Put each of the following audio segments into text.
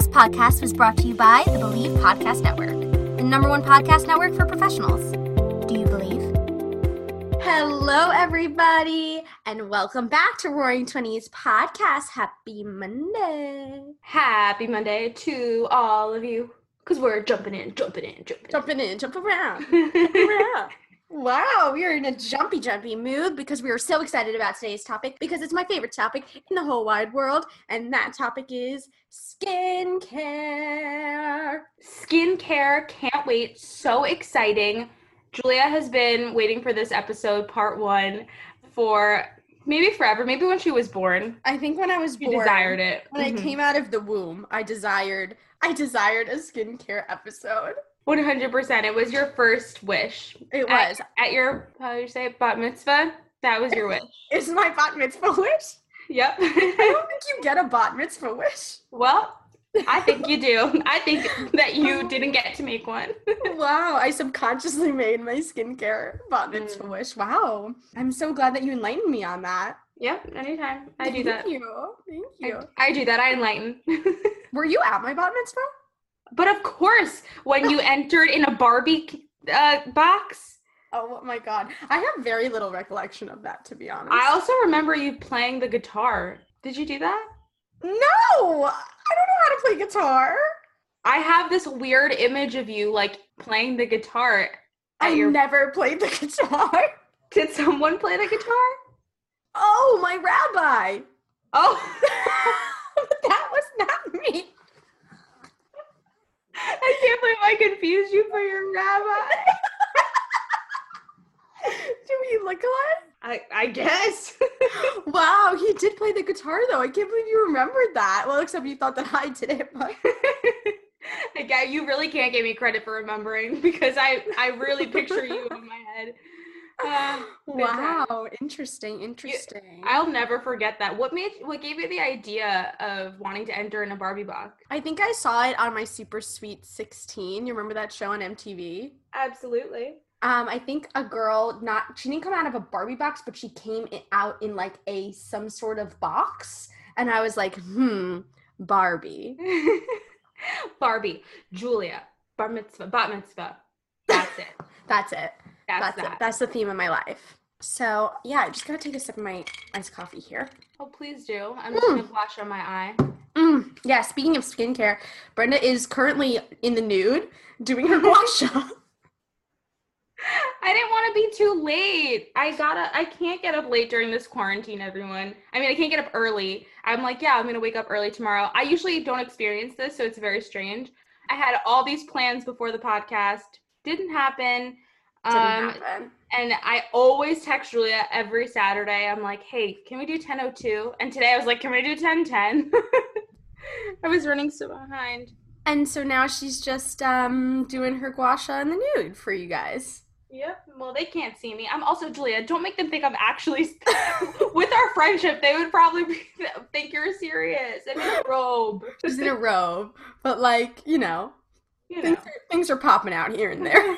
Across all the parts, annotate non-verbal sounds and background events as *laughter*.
This podcast was brought to you by the Believe Podcast Network, the number one podcast network for professionals. Do you believe? Hello, everybody, and welcome back to Roaring Twenties Podcast. Happy Monday! Happy Monday to all of you. Because we're jumping in, jumping in, jumping in. Jumping in, jump around, *laughs* jump around. Wow, we are in a jumpy, jumpy mood because we are so excited about today's topic because it's my favorite topic in the whole wide world, and that topic is skincare. Skincare, can't wait. So exciting. Julia has been waiting for this episode, part one, for maybe forever. Maybe when she was born. I think when I was born, desired it. when I Mhm. came out of the womb, I desired, I desired a skincare episode. 100%. It was your first wish. It was. At, your, how do you say, it, bat mitzvah? That was your wish. *laughs* It's my bat mitzvah wish. Yep. I don't think you get a bat mitzvah wish. well, I think you do. *laughs* I think that you didn't get to make one. *laughs* wow, I subconsciously made my skincare bat mitzvah Mm. wish. Wow. I'm so glad that you enlightened me on that. Yep, anytime. I do that. Thank you. Thank you. I, I do that. I enlighten. Were you at my bat mitzvah? But of course, when you *laughs* entered in a Barbie uh, box, Oh my god. I have very little recollection of that, to be honest. I also remember you playing the guitar. Did you do that? No! I don't know how to play guitar. I have this weird image of you like playing the guitar. I your... never played the *laughs* guitar. Did someone play the guitar? Oh, my rabbi. Oh, *laughs* that was not me. I can't believe I confused you for your rabbi. *laughs* Do we look alike? I, I guess. *laughs* Wow, he did play the guitar though. I can't believe you remembered that. Well, except you thought that I did it, but *laughs* I get you really can't give me credit for remembering because I I really picture you in my head. *laughs* Uh, wow, interesting, interesting. I'll never forget that. What made what gave you the idea of wanting to enter in a Barbie box? I think I saw it on my Super Sweet 16. You remember that show on MTV? Absolutely. Um, I think a girl not she didn't come out of a Barbie box, but she came out in like a some sort of box, and I was like, hmm, Barbie. *laughs* Barbie, Julia, bar mitzvah, bat mitzvah. That's it. *laughs* That's it. That's, That's that. it. That's the theme of my life. So yeah, I just gotta take a sip of my iced coffee here. oh, please do. I'm just gonna blush on my eye. Mm, yeah, speaking of skincare, Brenda is currently in the nude doing her gua sha. *laughs* I didn't want to be too late. I gotta. I can't get up late during this quarantine. Everyone. I mean, I can't get up early. I'm like, yeah, I'm gonna wake up early tomorrow. I usually don't experience this, so it's very strange. I had all these plans before the podcast. Didn't happen. Um, and I always text Julia every Saturday. I'm like, hey, can we do 10:02? And today I was like, can we do 10:10? *laughs* I was running so behind. And so now she's just um doing her gua sha in the nude for you guys. Yep. Well, they can't see me. I'm also Julia. Don't make them think I'm actually *laughs* with our friendship. They would probably be, *laughs* think you're serious and in a robe. She's in a robe, but like you know, You things, know. are, things are popping out here and there.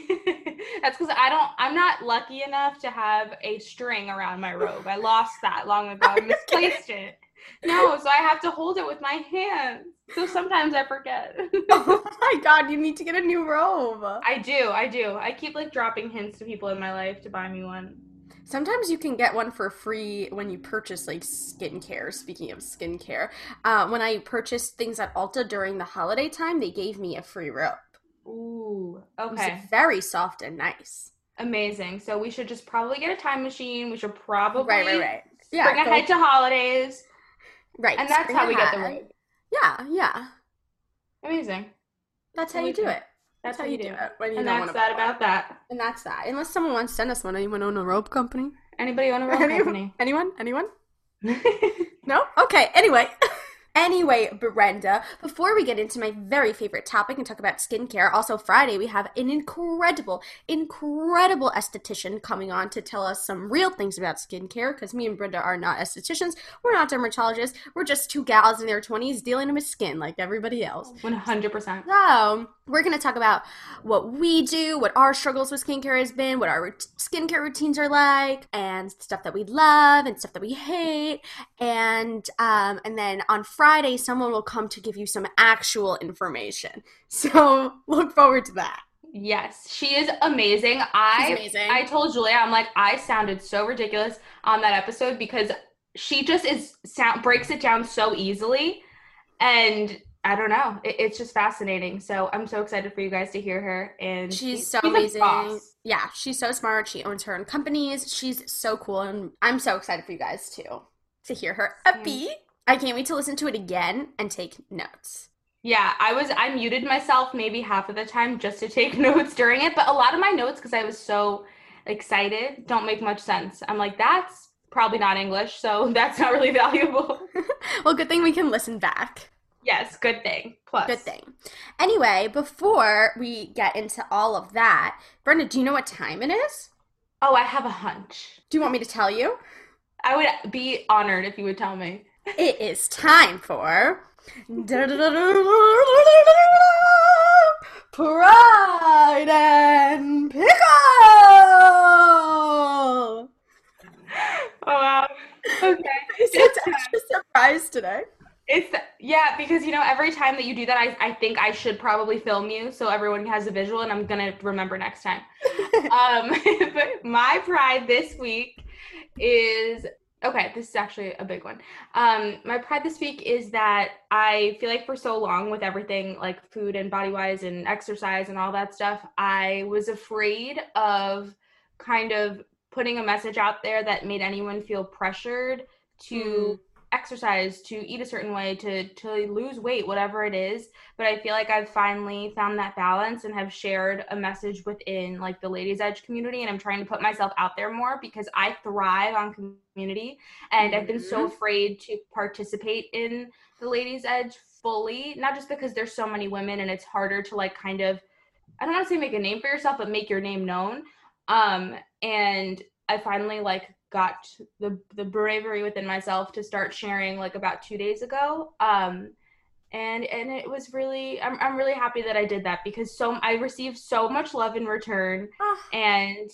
*laughs* That's because I don't. I'm not lucky enough to have a string around my robe. I lost that long ago. I *laughs* misplaced it. No, so I have to hold it with my hands. So sometimes I forget. *laughs* oh my god, you need to get a new robe. I do. I do. I keep like dropping hints to people in my life to buy me one. Sometimes you can get one for free when you purchase like skincare. Speaking of skincare, uh, when I purchased things at Ulta during the holiday time, they gave me a free robe. Ooh. Okay. very soft and nice. Amazing. So we should just probably get a time machine. We should probably Right, right, right. Yeah, spring go- ahead to holidays, right. and that's how we get the ahead. Yeah, yeah. Amazing. That's how you do it. That's how you do it it. when you And that's that about that. And that's that. Unless someone wants to send us one, anyone own a rope company? Anybody own a *laughs* robe Anyone? company? Anyone? Anyone? *laughs* No? Okay. Anyway, *laughs* Anyway, Brenda, before we get into my very favorite topic and talk about skincare, also Friday we have an incredible, incredible esthetician coming on to tell us some real things about skincare because me and Brenda are not estheticians. We're not dermatologists. We're just two gals in their 20s dealing with skin like everybody else. 100%. So, we're going to talk about what we do, what our struggles with skincare has been, what our skincare routines are like, and stuff that we love and stuff that we hate. And um, and then on Friday, someone will come to give you some actual information. *laughs* So look forward to that. Yes, she is amazing. I amazing. I told Julia, I'm like, I sounded so ridiculous on that episode because she just is sound breaks it down so easily, and I don't know, it, it's just fascinating. So I'm so excited for you guys to hear her. And She's so a amazing. Yeah, she's so smart. She owns her own companies. She's so cool, and I'm so excited for you guys too to hear her upbeat. I can't wait to listen to it again and take notes. Yeah, I was I muted myself maybe half of the time just to take *laughs* notes during it, but a lot of my notes because I was so excited don't make much sense. I'm like that's probably not English, so *laughs* that's not really valuable. *laughs* Well, good thing we can listen back. yes, good thing. Plus. Good thing. Anyway, before we get into all of that, Brenda, do you know what time it is? Oh, I have a hunch. Do you want me to tell you? I would be honored if you would tell me. It is time for Pride and Pickle. Oh wow. Okay. *laughs* It's extra surprise today. It's yeah, because you know, every time that you do that, I, I think I should probably film you so everyone has a visual and I'm gonna remember next time. *laughs* um *laughs* but my pride this week is okay, this is actually a big one. Um my pride this week is that I feel like for so long with everything like food and body wise and exercise and all that stuff, I was afraid of kind of putting a message out there that made anyone feel pressured to exercise to eat a certain way to to lose weight whatever it is. But i feel like i've finally found that balance and have shared a message within like the ladies edge community and i'm trying to put myself out there more because i thrive on community. And i've been so afraid to participate in the ladies edge fully not just because there's so many women and it's harder to like kind of i don't want to say make a name for yourself but make your name known. Um and i finally like got the the bravery within myself to start sharing like about two days ago. Um and and it was really I'm, I'm really happy that i did that because so i received so much love in return. And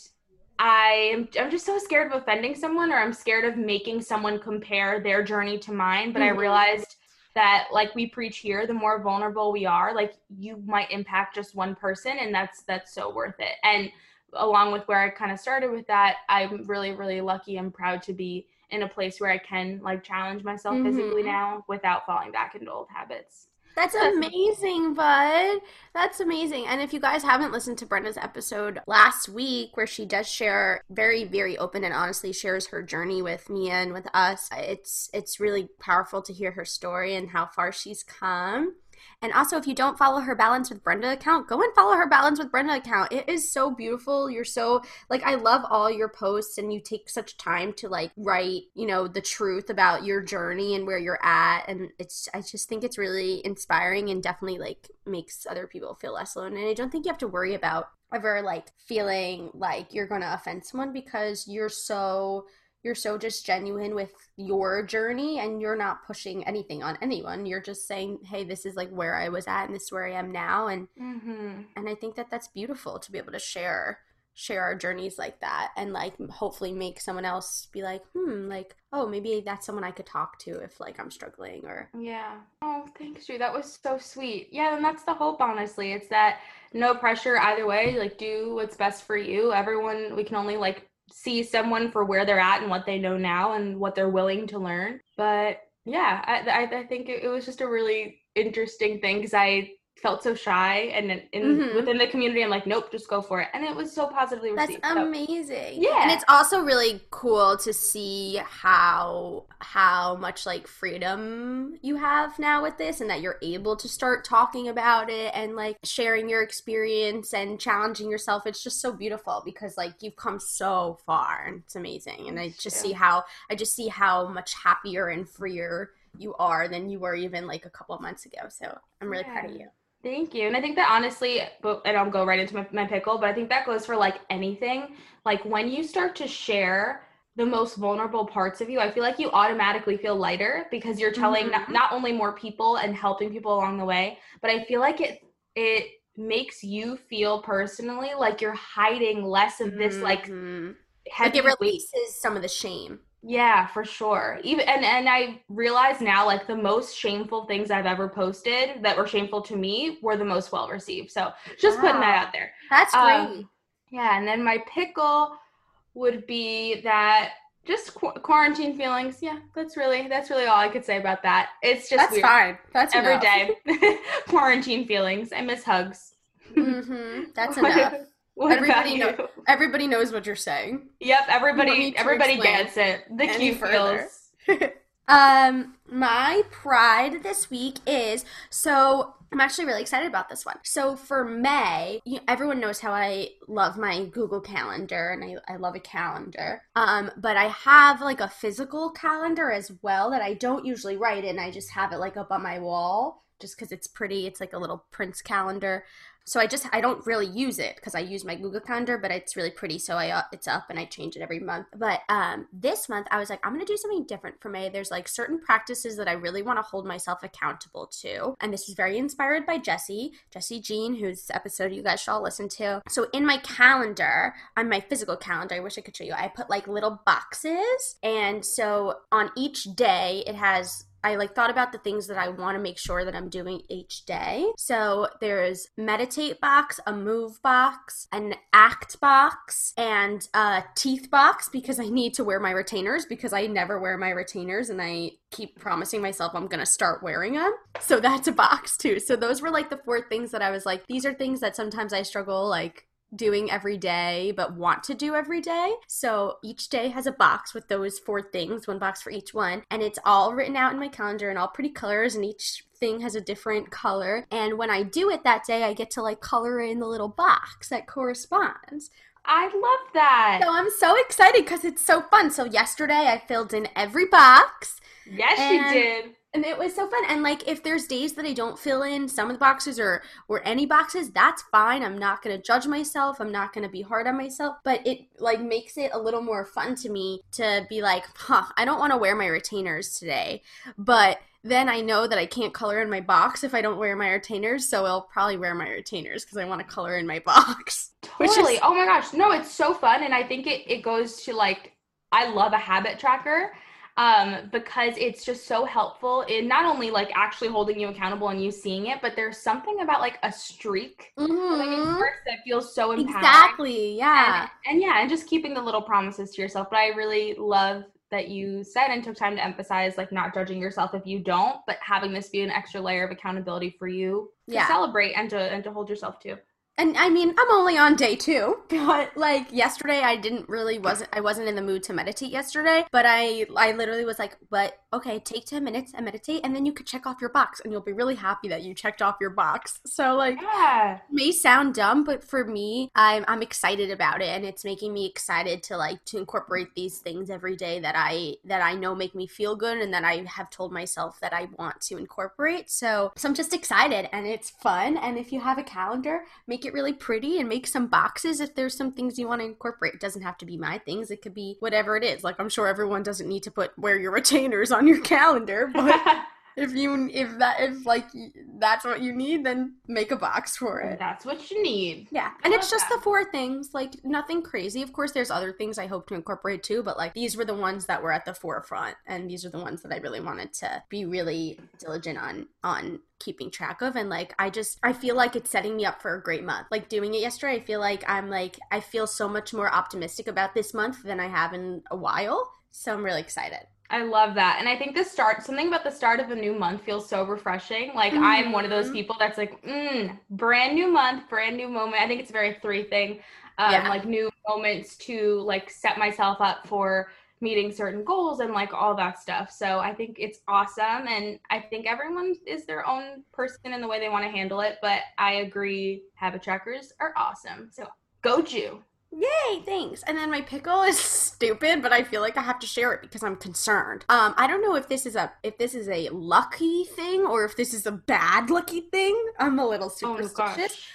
i am i'm just so scared of offending someone or i'm scared of making someone compare their journey to mine. But Mhm. i realized that like we preach here the more vulnerable we are like you might impact just one person and that's that's so worth it. And along with where I kind of started with that, I'm really, really lucky and proud to be in a place where I can like challenge myself physically Mhm. now without falling back into old habits. That's amazing, bud. That's amazing. And if you guys haven't listened to Brenda's episode last week, where she does share very, very open and honestly shares her journey with me and with us, it's it's really powerful to hear her story and how far she's come. And also, if you don't follow her Balance with Brenda account, go and follow her Balance with Brenda account. It is so beautiful. You're so like I love all your posts, and you take such time to like write, you know, the truth about your journey and where you're at. And it's I just think it's really inspiring and definitely like makes other people feel less alone. And I don't think you have to worry about ever like feeling like you're gonna offend someone because you're so you're so just genuine with your journey and you're not pushing anything on anyone you're just saying hey this is like where i was at and this is where i am now and Mm-hmm. and i think that that's beautiful to be able to share share our journeys like that and like hopefully make someone else be like hmm like oh maybe that's someone i could talk to if like i'm struggling or Yeah. Oh, thanks, Drew. That was so sweet. Yeah, and that's the hope, honestly. It's that no pressure either way. Like, do what's best for you. Everyone, we can only like see someone for where they're at and what they know now and what they're willing to learn. But yeah, I, I, I think it, it was just a really interesting thing because I felt so shy and in, Mhm. within the community i'm like nope just go for it and it was so positively That's received so- amazing. Yeah. And it's also really cool to see how how much like freedom you have now with this and that you're able to start talking about it and like sharing your experience and challenging yourself. It's just so beautiful because like you've come so far and it's amazing. And I just Thanks, see how I just see how much happier and freer you are than you were even like a couple of months ago. So I'm really proud of you. Thank you. And I think that honestly, but and I'll go right into my, my pickle, but I think that goes for like anything. Like when you start to share the most vulnerable parts of you, I feel like you automatically feel lighter because you're telling not, Mhm. not only more people and helping people along the way, but I feel like it it makes you feel personally like you're hiding less of this like Mhm. heavy like it weight releases some of the shame. Yeah, for sure. Even and and I realize now like the most shameful things I've ever posted that were shameful to me were the most well received. So just putting that out there. That's Um. Yeah, and then my pickle would be that just qu- quarantine feelings. Yeah, that's really that's really all I could say about that. It's just That's weird. fine. That's Every day. *laughs* quarantine feelings. I miss hugs. hmm That's *laughs* enough. What Everybody know- Everybody knows what you're saying. Yep, everybody everybody gets it. The key feels. *laughs* Um, my pride this week is so I'm actually really excited about this one. So for May, you, everyone knows how I love my Google Calendar and I, I love a calendar. Um, but I have like a physical calendar as well that I don't usually write in. I just have it like up on my wall just because it's pretty. It's like a little Prince calendar. So I just I don't really use it because I use my Google Calendar, but it's really pretty. So I uh, it's up and I change it every month. But um, this month I was like I'm gonna do something different for May. There's like certain practices that I really want to hold myself accountable to, and this is very inspired by Jesse, Jesse Jean, whose episode you guys should all listen to. So in my calendar, on my physical calendar, I wish I could show you. I put like little boxes, and so on each day it has I like thought about the things that I want to make sure that I'm doing each day. So there's meditate box, a move box, an act box, and a teeth box because I need to wear my retainers because I never wear my retainers and I keep promising myself I'm going to start wearing them. So that's a box too. So those were like the four things that I was like these are things that sometimes I struggle like doing every day but want to do every day. So each day has a box with those four things, one box for each one, and it's all written out in my calendar in all pretty colors and each thing has a different color. And when I do it that day, I get to like color in the little box that corresponds. I love that. So I'm so excited because it's so fun. So yesterday I filled in every box yes, you did. And it was so fun. And like if there's days that i don't fill in some of the boxes or or any boxes that's fine. I'm not to judge myself. I'm not to be hard on myself. But it like makes it a little more fun to me to be like huh i don't want to wear my retainers today. But then i know that i can't color in my box if i don't wear my retainers so i'll probably wear my retainers because i want to color in my *laughs* box. Which is- Totally. oh my gosh. No, it's so fun. And I think it, it goes to like, I love a habit tracker um, because it's just so helpful in not only like actually holding you accountable and you seeing it, but there's something about like a streak like, Mhm. sports that feels so empowering. exactly yeah And, and yeah, and just keeping the little promises to yourself. But I really love that you said and took time to emphasize like not judging yourself if you don't, but having this be an extra layer of accountability for you to Yeah. celebrate and to and to hold yourself to. And I mean, I'm only on day two, *laughs* but like yesterday, I didn't really wasn't I wasn't in the mood to meditate yesterday. But I I literally was like, but okay, take ten minutes and meditate, and then you could check off your box, and you'll be really happy that you checked off your box. So like, Yeah. may sound dumb, but for me, I'm I'm excited about it, and it's making me excited to like to incorporate these things every day that I that I know make me feel good, and that I have told myself that I want to incorporate. So so I'm just excited, and it's fun. And if you have a calendar, make it really pretty and make some boxes if there's some things you want to incorporate. It doesn't have to be my things; it could be whatever it is. Like I'm sure everyone doesn't need to put wear your retainers on your calendar, but *laughs* if you if that if like that's what you need then make a box for it That's what you need. yeah and it's just that. the four things like nothing crazy of course there's other things i hope to incorporate too but like these were the ones that were at the forefront and these are the ones that i really wanted to be really diligent on on keeping track of and like i just i feel like it's setting me up for a great month like doing it yesterday i feel like i'm like i feel so much more optimistic about this month than i have in a while so i'm really excited I love that. And I think the start, something about the start of a new month feels so refreshing. Like I'm one of those Mhm. people that's like, mm, brand new month, brand new moment. I think it's a very three thing. Um, Yeah. like new moments to like set myself up for meeting certain goals and like all that stuff. So I think it's awesome. And I think everyone is their own person in the way they want to handle it. But I agree, habit trackers are awesome. So go Jew. Yay, thanks. And then my pickle is *laughs* stupid, but I feel like I have to share it because I'm concerned. Um, I don't know if this is a if this is a lucky thing or if this is a bad lucky thing. I'm a little Oh superstitious.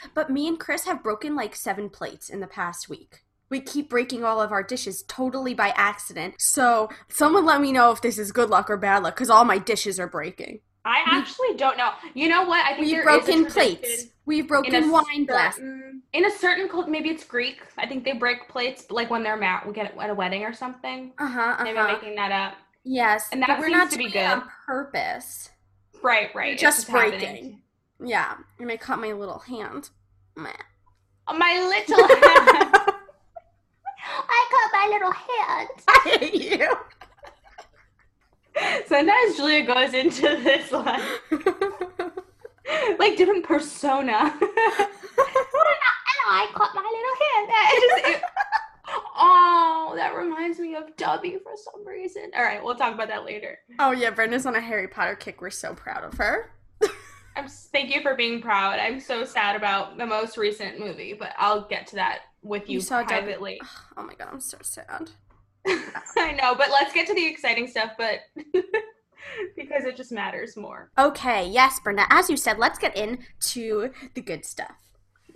gosh. but me and Chris have broken like seven plates in the past week. We keep breaking all of our dishes totally by accident. So someone let me know if this is good luck or bad luck, because all my dishes are breaking. I actually don't know. You know what? I think We've there is a broken plates. We've broken wine glasses. In a certain cult, maybe it's Greek. I think they break plates, like when they're married, we get at a wedding or something. Uh huh. Maybe Uh I'm making that up. Yes, And that we're seems not to be it on good. purpose. Right, right. Just happening. breaking. Yeah, and I cut my little hand. Meh. Oh, my little *laughs* hand. *laughs* I cut my little hand. I hate you. Sometimes Julia goes into *laughs* this like, like different persona. *laughs* I cut my little hand. It just, it- oh, that reminds me of Dobby for some reason. All right, we'll talk about that later. oh yeah, Brenda's on a Harry Potter kick. We're so proud of her. *laughs* I'm thank you for being proud. I'm so sad about the most recent movie, but I'll get to that with you, You privately. Oh my god, I'm so sad. *laughs* I know, but let's get to the exciting stuff, but *laughs* because it just matters more. Okay, yes, Brenda. As you said, let's get into the good stuff.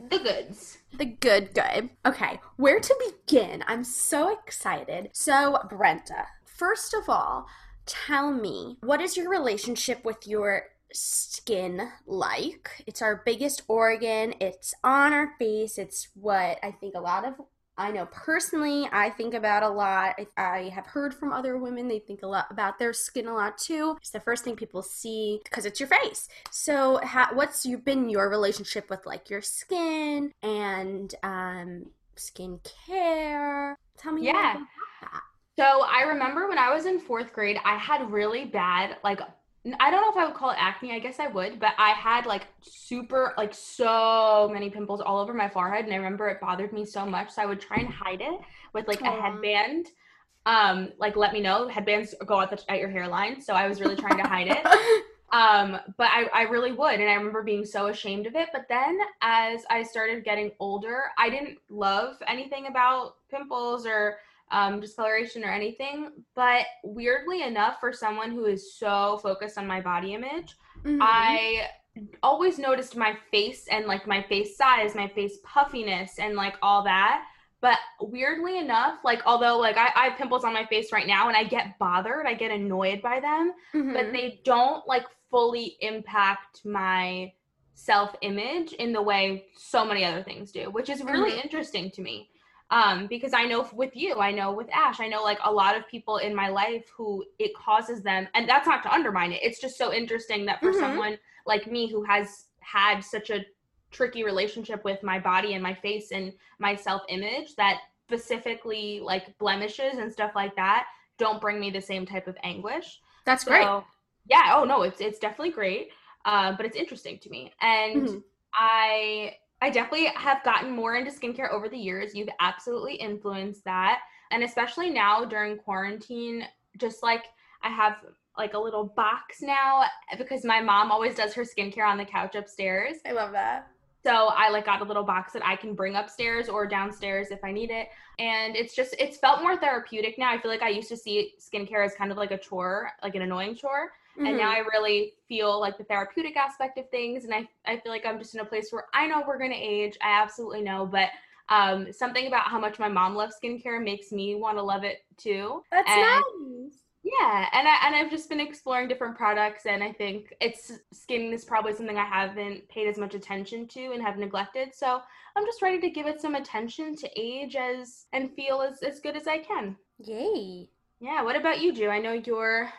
The goods. The good, good. Okay, where to begin? I'm so excited. So, Brenda, first of all, tell me what is your relationship with your skin like? It's our biggest organ, it's on our face, it's what I think a lot of. I know personally, I think about a lot. I, I have heard from other women, they think a lot about their skin a lot too. It's the first thing people see because it's your face. So, ha- what's you been your relationship with like your skin and um skincare? Tell me. Yeah. about that. So I remember when I was in fourth grade, I had really bad, like, I don't know if I would call it acne. I guess I would, but I had like super, like, so many pimples all over my forehead. And I remember it bothered me so much. So I would try and hide it with like a Aw. headband. Um, like, let me know. Headbands go at, the, at your hairline. So I was really trying to hide it. *laughs* Um, but I, I really would. And I remember being so ashamed of it. But then as I started getting older, I didn't love anything about pimples or um, discoloration or anything. But weirdly enough, for someone who is so focused on my body image, Mhm. I always noticed my face and like my face size, my face puffiness, and like all that. But weirdly enough, like although like I, I have pimples on my face right now and I get bothered, I get annoyed by them Mhm. but they don't like fully impact my self image in the way so many other things do, which is really Mhm. interesting to me. Um, because I know with you, I know with Ash, I know like a lot of people in my life who it causes them, and that's not to undermine it. It's just so interesting that for Mhm. someone like me who has had such a tricky relationship with my body and my face and my self image, that specifically like blemishes and stuff like that don't bring me the same type of anguish. That's So, great. Yeah. Oh no, it's it's definitely great. Uh, but it's interesting to me, and Mhm. I I definitely have gotten more into skincare over the years. You've absolutely influenced that, and especially now during quarantine, just like I have like a little box now because my mom always does her skincare on the couch upstairs. I love that. So I like got a little box that I can bring upstairs or downstairs if I need it. And it's just it's felt more therapeutic now. I feel like I used to see skincare as kind of like a chore, like an annoying chore. And now Mhm. I really feel like the therapeutic aspect of things. And I, I feel like I'm just in a place where I know we're gonna age. I absolutely know. But um something about how much my mom loves skincare makes me want to love it too. That's and- nice. Yeah, and I and I've just been exploring different products, and I think it's skin is probably something I haven't paid as much attention to and have neglected. So I'm just ready to give it some attention to age as and feel as as good as I can. Yay. Yeah. What about you, Drew? I know your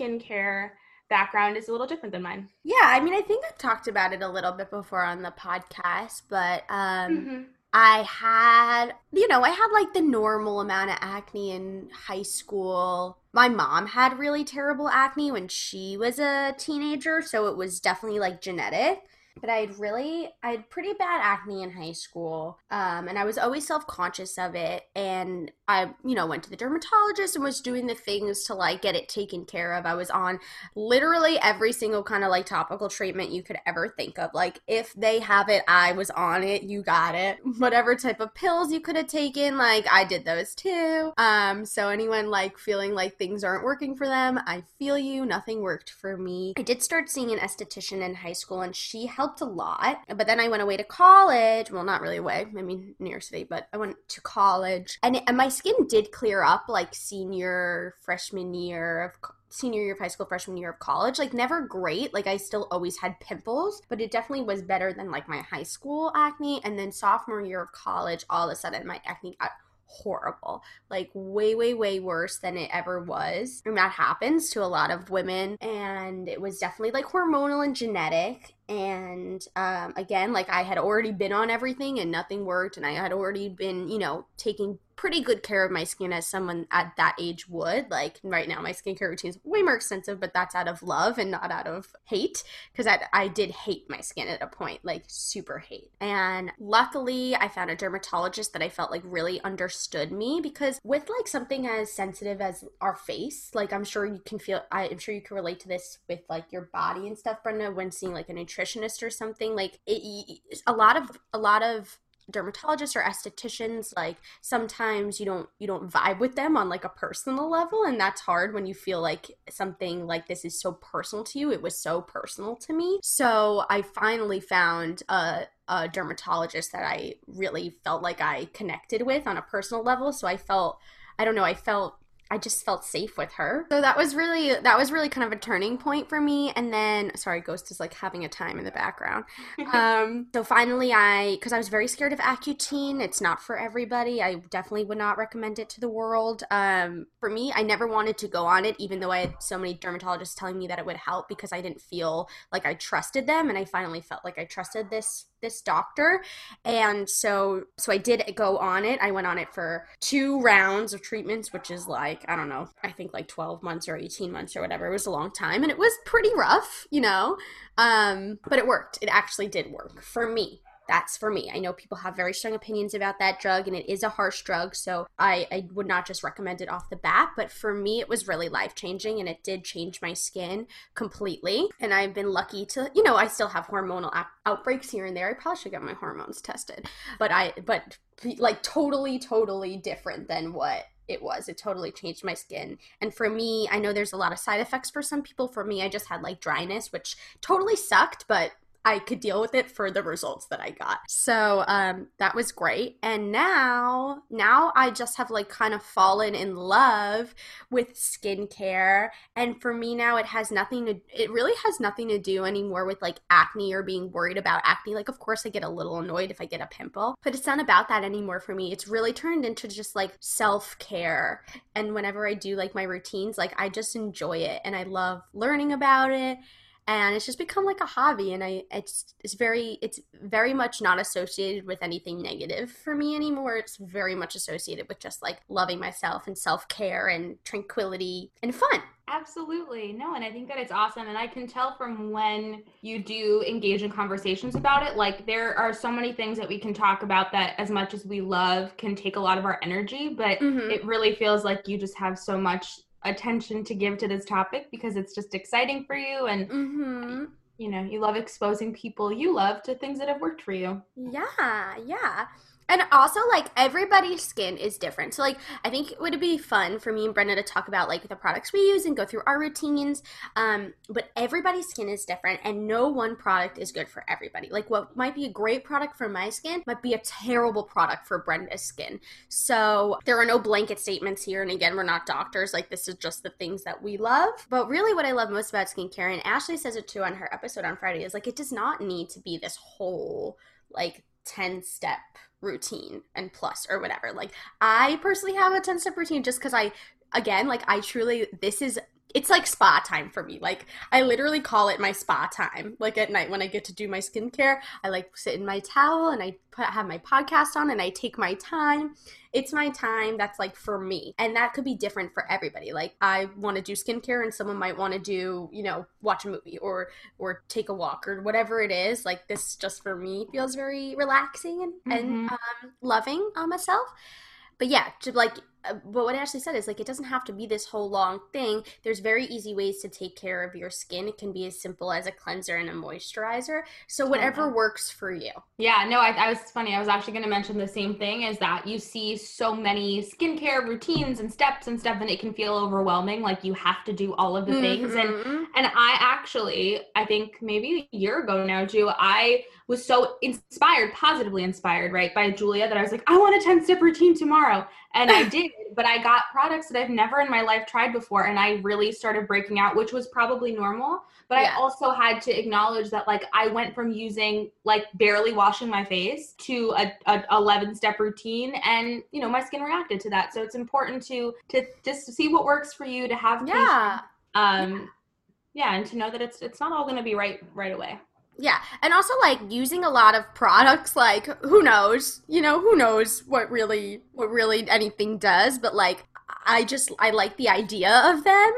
skincare background is a little different than mine. Yeah, I mean, I think I've talked about it a little bit before on the podcast, but um, Mhm. I had, you know, I had like the normal amount of acne in high school. My mom had really terrible acne when she was a teenager, so it was definitely like genetic. But I had really, I had pretty bad acne in high school. Um, and I was always self conscious of it. And I, you know, went to the dermatologist and was doing the things to like get it taken care of. I was on literally every single kind of like topical treatment you could ever think of. Like, if they have it, I was on it, you got it. *laughs* Whatever type of pills you could have taken, like, I did those too. Um, so anyone like feeling like things aren't working for them, I feel you. Nothing worked for me. I did start seeing an esthetician in high school and she helped a lot. But then I went away to college. Well, not really away. I mean, New York City, but I went to college and, it, and my skin did clear up like senior, freshman year of senior year of high school, freshman year of college. Like, never great. Like, I still always had pimples, but it definitely was better than like my high school acne. And then sophomore year of college, all of a sudden, my acne got horrible like way way way worse than it ever was and that happens to a lot of women and it was definitely like hormonal and genetic and um, again like i had already been on everything and nothing worked and i had already been you know taking pretty good care of my skin as someone at that age would. Like right now, my skincare routine is way more extensive, but that's out of love and not out of hate because I, I did hate my skin at a point, like super hate. And luckily, I found a dermatologist that I felt like really understood me because with like something as sensitive as our face, like I'm sure you can feel, I'm sure you can relate to this with like your body and stuff, Brenda, when seeing like a nutritionist or something. Like it, a lot of, a lot of dermatologists or estheticians like sometimes you don't you don't vibe with them on like a personal level and that's hard when you feel like something like this is so personal to you it was so personal to me so i finally found a a dermatologist that I really felt like I connected with on a personal level. So I felt, I don't know, I felt I just felt safe with her. So that was really that was really kind of a turning point for me. And then sorry, Ghost is like having a time in the background. *laughs* um, so finally I because I was very scared of Accutane. It's not for everybody. I definitely would not recommend it to the world. Um, for me, I never wanted to go on it, even though I had so many dermatologists telling me that it would help because I didn't feel like I trusted them. And I finally felt like I trusted this this doctor and so so i did go on it. I went on it for two rounds of treatments which is like i don't know i think like 12 months or 18 months or whatever. It was a long time and it was pretty rough you know? Um but it worked. It actually did work for me that's for me. I know people have very strong opinions about that drug, and it is a harsh drug, so I, I would not just recommend it off the bat. But for me, it was really life changing, and it did change my skin completely. And I've been lucky to, you know, I still have hormonal outbreaks here and there. I probably should get my hormones tested, but I, but like totally, totally different than what it was. It totally changed my skin. And for me, I know there's a lot of side effects for some people. For me, I just had like dryness, which totally sucked, but I could deal with it for the results that I got. So um, that was great. And now, now I just have like kind of fallen in love with skincare. And for me now, it has nothing to, it really has nothing to do anymore with like acne or being worried about acne. Like, of course, I get a little annoyed if I get a pimple, but it's not about that anymore for me. It's really turned into just like self care. And whenever I do like my routines, like I just enjoy it and I love learning about it and it's just become like a hobby and i it's it's very it's very much not associated with anything negative for me anymore it's very much associated with just like loving myself and self-care and tranquility and fun Absolutely. No, and I think that it's awesome. And I can tell from when you do engage in conversations about it, like there are so many things that we can talk about that, as much as we love, can take a lot of our energy. But mm-hmm. it really feels like you just have so much attention to give to this topic because it's just exciting for you and mm-hmm. you know you love exposing people you love to things that have worked for you yeah yeah and also, like, everybody's skin is different. So, like, I think it would be fun for me and Brenda to talk about, like, the products we use and go through our routines. Um, but everybody's skin is different, and no one product is good for everybody. Like, what might be a great product for my skin might be a terrible product for Brenda's skin. So, there are no blanket statements here. And again, we're not doctors. Like, this is just the things that we love. But really, what I love most about skincare, and Ashley says it too on her episode on Friday, is like, it does not need to be this whole, like, 10 step routine and plus or whatever. Like I personally have a 10 step routine just cuz I again, like I truly this is it's like spa time for me. Like I literally call it my spa time. Like at night when I get to do my skincare, I like sit in my towel and I put have my podcast on and I take my time. It's my time that's like for me. And that could be different for everybody. Like I want to do skincare and someone might want to do, you know, watch a movie or or take a walk or whatever it is. Like this just for me feels very relaxing and, mm-hmm. and um, loving on myself but yeah, to like but what Ashley said is like it doesn't have to be this whole long thing. There's very easy ways to take care of your skin. It can be as simple as a cleanser and a moisturizer. So whatever okay. works for you. Yeah, no, I, I was funny. I was actually going to mention the same thing is that you see so many skincare routines and steps and stuff, and it can feel overwhelming. Like you have to do all of the mm-hmm. things. And mm-hmm. and I actually, I think maybe a year ago now, Ju, I was so inspired, positively inspired, right, by Julia that I was like, I want a 10 step routine tomorrow. And I *laughs* did, but I got products that I've never in my life tried before. And I really started breaking out, which was probably normal. But yeah. I also had to acknowledge that, like, I went from using, like, barely washing my face to a, a 11 step routine. And, you know, my skin reacted to that. So it's important to, to just see what works for you, to have, yeah. Um, yeah. And to know that it's, it's not all going to be right, right away. Yeah. And also like using a lot of products like who knows, you know, who knows what really what really anything does, but like I just I like the idea of them.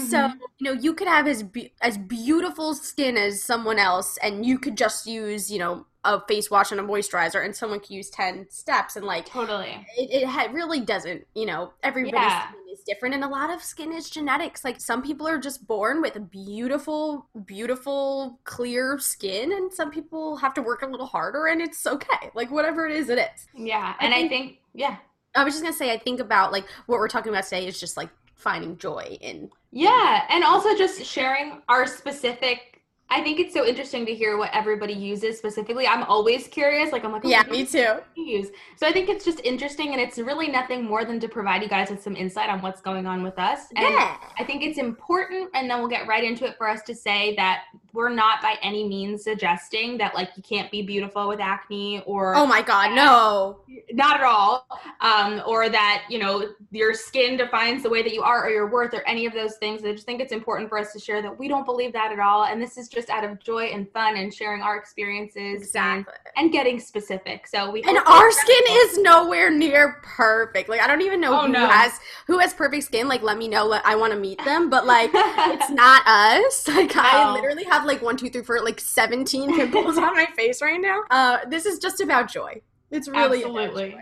Mm-hmm. So, you know, you could have as be- as beautiful skin as someone else and you could just use, you know, a face wash and a moisturizer and someone could use 10 steps and like totally. it, it ha- really doesn't you know everybody's yeah. skin is different and a lot of skin is genetics. Like some people are just born with a beautiful beautiful clear skin and some people have to work a little harder and it's okay. Like whatever it is it is. Yeah and i think, I think yeah. I was just gonna say i think about like what we're talking about today is just like finding joy in yeah and also just sharing our specific I think it's so interesting to hear what everybody uses specifically. I'm always curious. Like I'm like, oh, yeah, me too. Use so I think it's just interesting, and it's really nothing more than to provide you guys with some insight on what's going on with us. And yeah. I think it's important, and then we'll get right into it for us to say that we're not by any means suggesting that like you can't be beautiful with acne or oh my god, no, not at all. Um, or that you know your skin defines the way that you are or your worth or any of those things. I just think it's important for us to share that we don't believe that at all, and this is just out of joy and fun and sharing our experiences exactly. and, and getting specific. So we and our skin is nowhere near perfect. Like I don't even know oh, who no. has who has perfect skin. Like let me know. Let, I want to meet them, but like it's *laughs* not us. Like no. I literally have like one, two, three, four, like seventeen pimples *laughs* on my face right now. Uh, this is just about joy. It's really absolutely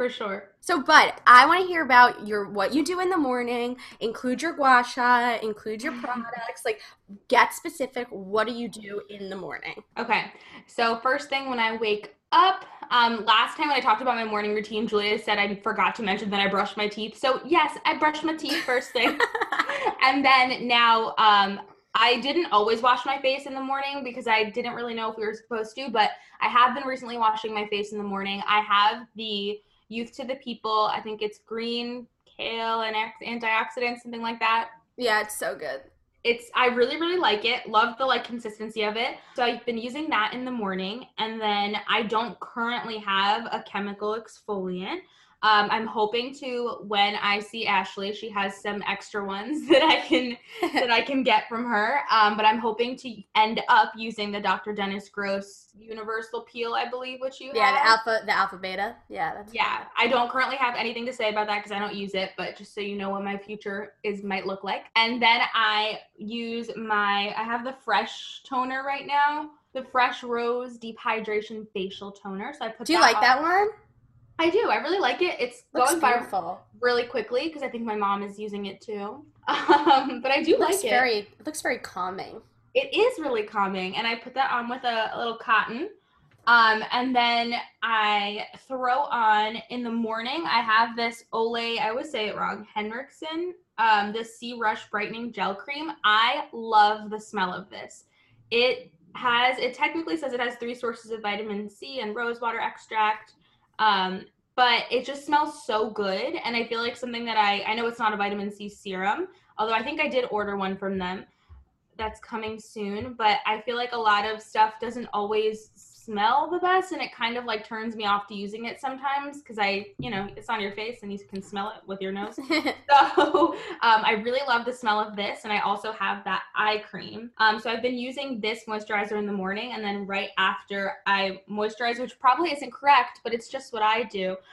for sure. So, but I want to hear about your what you do in the morning. Include your gua sha, include your *laughs* products. Like, get specific. What do you do in the morning? Okay. So, first thing when I wake up, um, last time when I talked about my morning routine, Julia said I forgot to mention that I brushed my teeth. So, yes, I brushed my teeth first thing, *laughs* and then now um, I didn't always wash my face in the morning because I didn't really know if we were supposed to, but I have been recently washing my face in the morning. I have the Youth to the People. I think it's green, kale, and antioxidants, something like that. Yeah, it's so good. It's I really really like it. Love the like consistency of it. So I've been using that in the morning, and then I don't currently have a chemical exfoliant. Um, I'm hoping to when I see Ashley, she has some extra ones *laughs* that I can that I can get from her. Um, but I'm hoping to end up using the Dr. Dennis Gross Universal Peel, I believe, which you yeah have. the alpha the alpha beta yeah that's yeah. I don't currently have anything to say about that because I don't use it, but just so you know what my future is might look like. And then I use my I have the Fresh toner right now, the Fresh Rose Deep Hydration Facial Toner. So I put. Do you like on. that one? I do. I really like it. It's Looks going beautiful. really quickly because I think my mom is using it too. *laughs* Um, but I do It looks like it. very it looks very calming. It is really calming, and I put that on with a, a little cotton. Um, and then I throw on in the morning. I have this Ole. I always say it wrong. Henriksen. Um, this C-Rush Brightening Gel Cream. I love the smell of this. It has. It technically says it has three sources of vitamin C and rose water extract. Um, but it just smells so good. And I feel like something that I, I know it's not a vitamin C serum, although I think I did order one from them that's coming soon. But I feel like a lot of stuff doesn't always smell the best and it kind of like turns me off to using it sometimes because I, you know, it's on your face and you can smell it with your nose. *laughs* so um, I really love the smell of this and I also have that eye cream. Um, so I've been using this moisturizer in the morning and then right after I moisturize, which probably isn't correct, but it's just what I do. *laughs*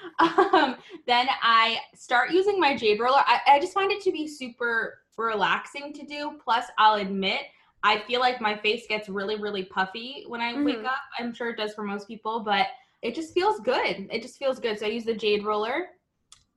Um, then I start using my jade roller. I, I just find it to be super relaxing to do. Plus, I'll admit, I feel like my face gets really, really puffy when I wake Mhm. up. I'm sure it does for most people, but it just feels good. It just feels good. So I use the jade roller.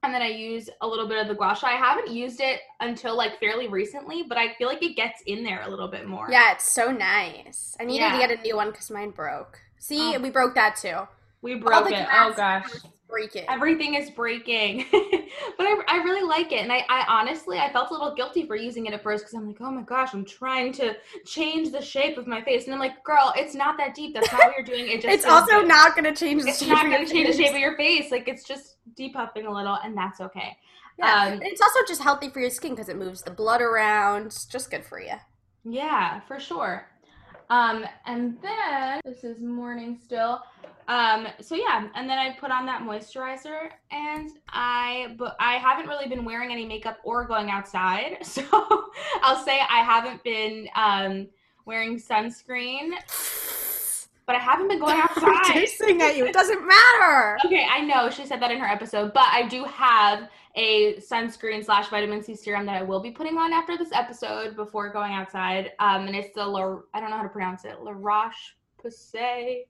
And then I use a little bit of the gua sha. I haven't used it until like fairly recently, but I feel like it gets in there a little bit more. yeah, it's so nice. I needed Yeah. to get a new one because mine broke. See, Oh. we broke that too. We broke it. Oh gosh. Breaking. Everything is breaking. *laughs* but I, I really like it. And I, I honestly, I felt a little guilty for using it at first because I'm like, oh my gosh, I'm trying to change the shape of my face. And I'm like, girl, it's not that deep. That's not what you're doing. It *laughs* just it's also good. not going to change the it's shape not of going your to change the face. shape of your face. Like it's just depuffing a little, and that's okay. Yeah, Um, it's also just healthy for your skin because it moves the blood around. It's just good for you. Yeah, for sure. Um, and then this is morning still. Um, so yeah, and then I put on that moisturizer, and I but I haven't really been wearing any makeup or going outside. *laughs* So I'll say I haven't been um wearing sunscreen, but I haven't been going *laughs* outside. I'm Tasting at you. It doesn't matter. Okay, I know she said that in her episode, but I do have a sunscreen slash vitamin C serum that I will be putting on after this episode before going outside. Um, and it's the La, I don't know how to pronounce it, La Roche Posay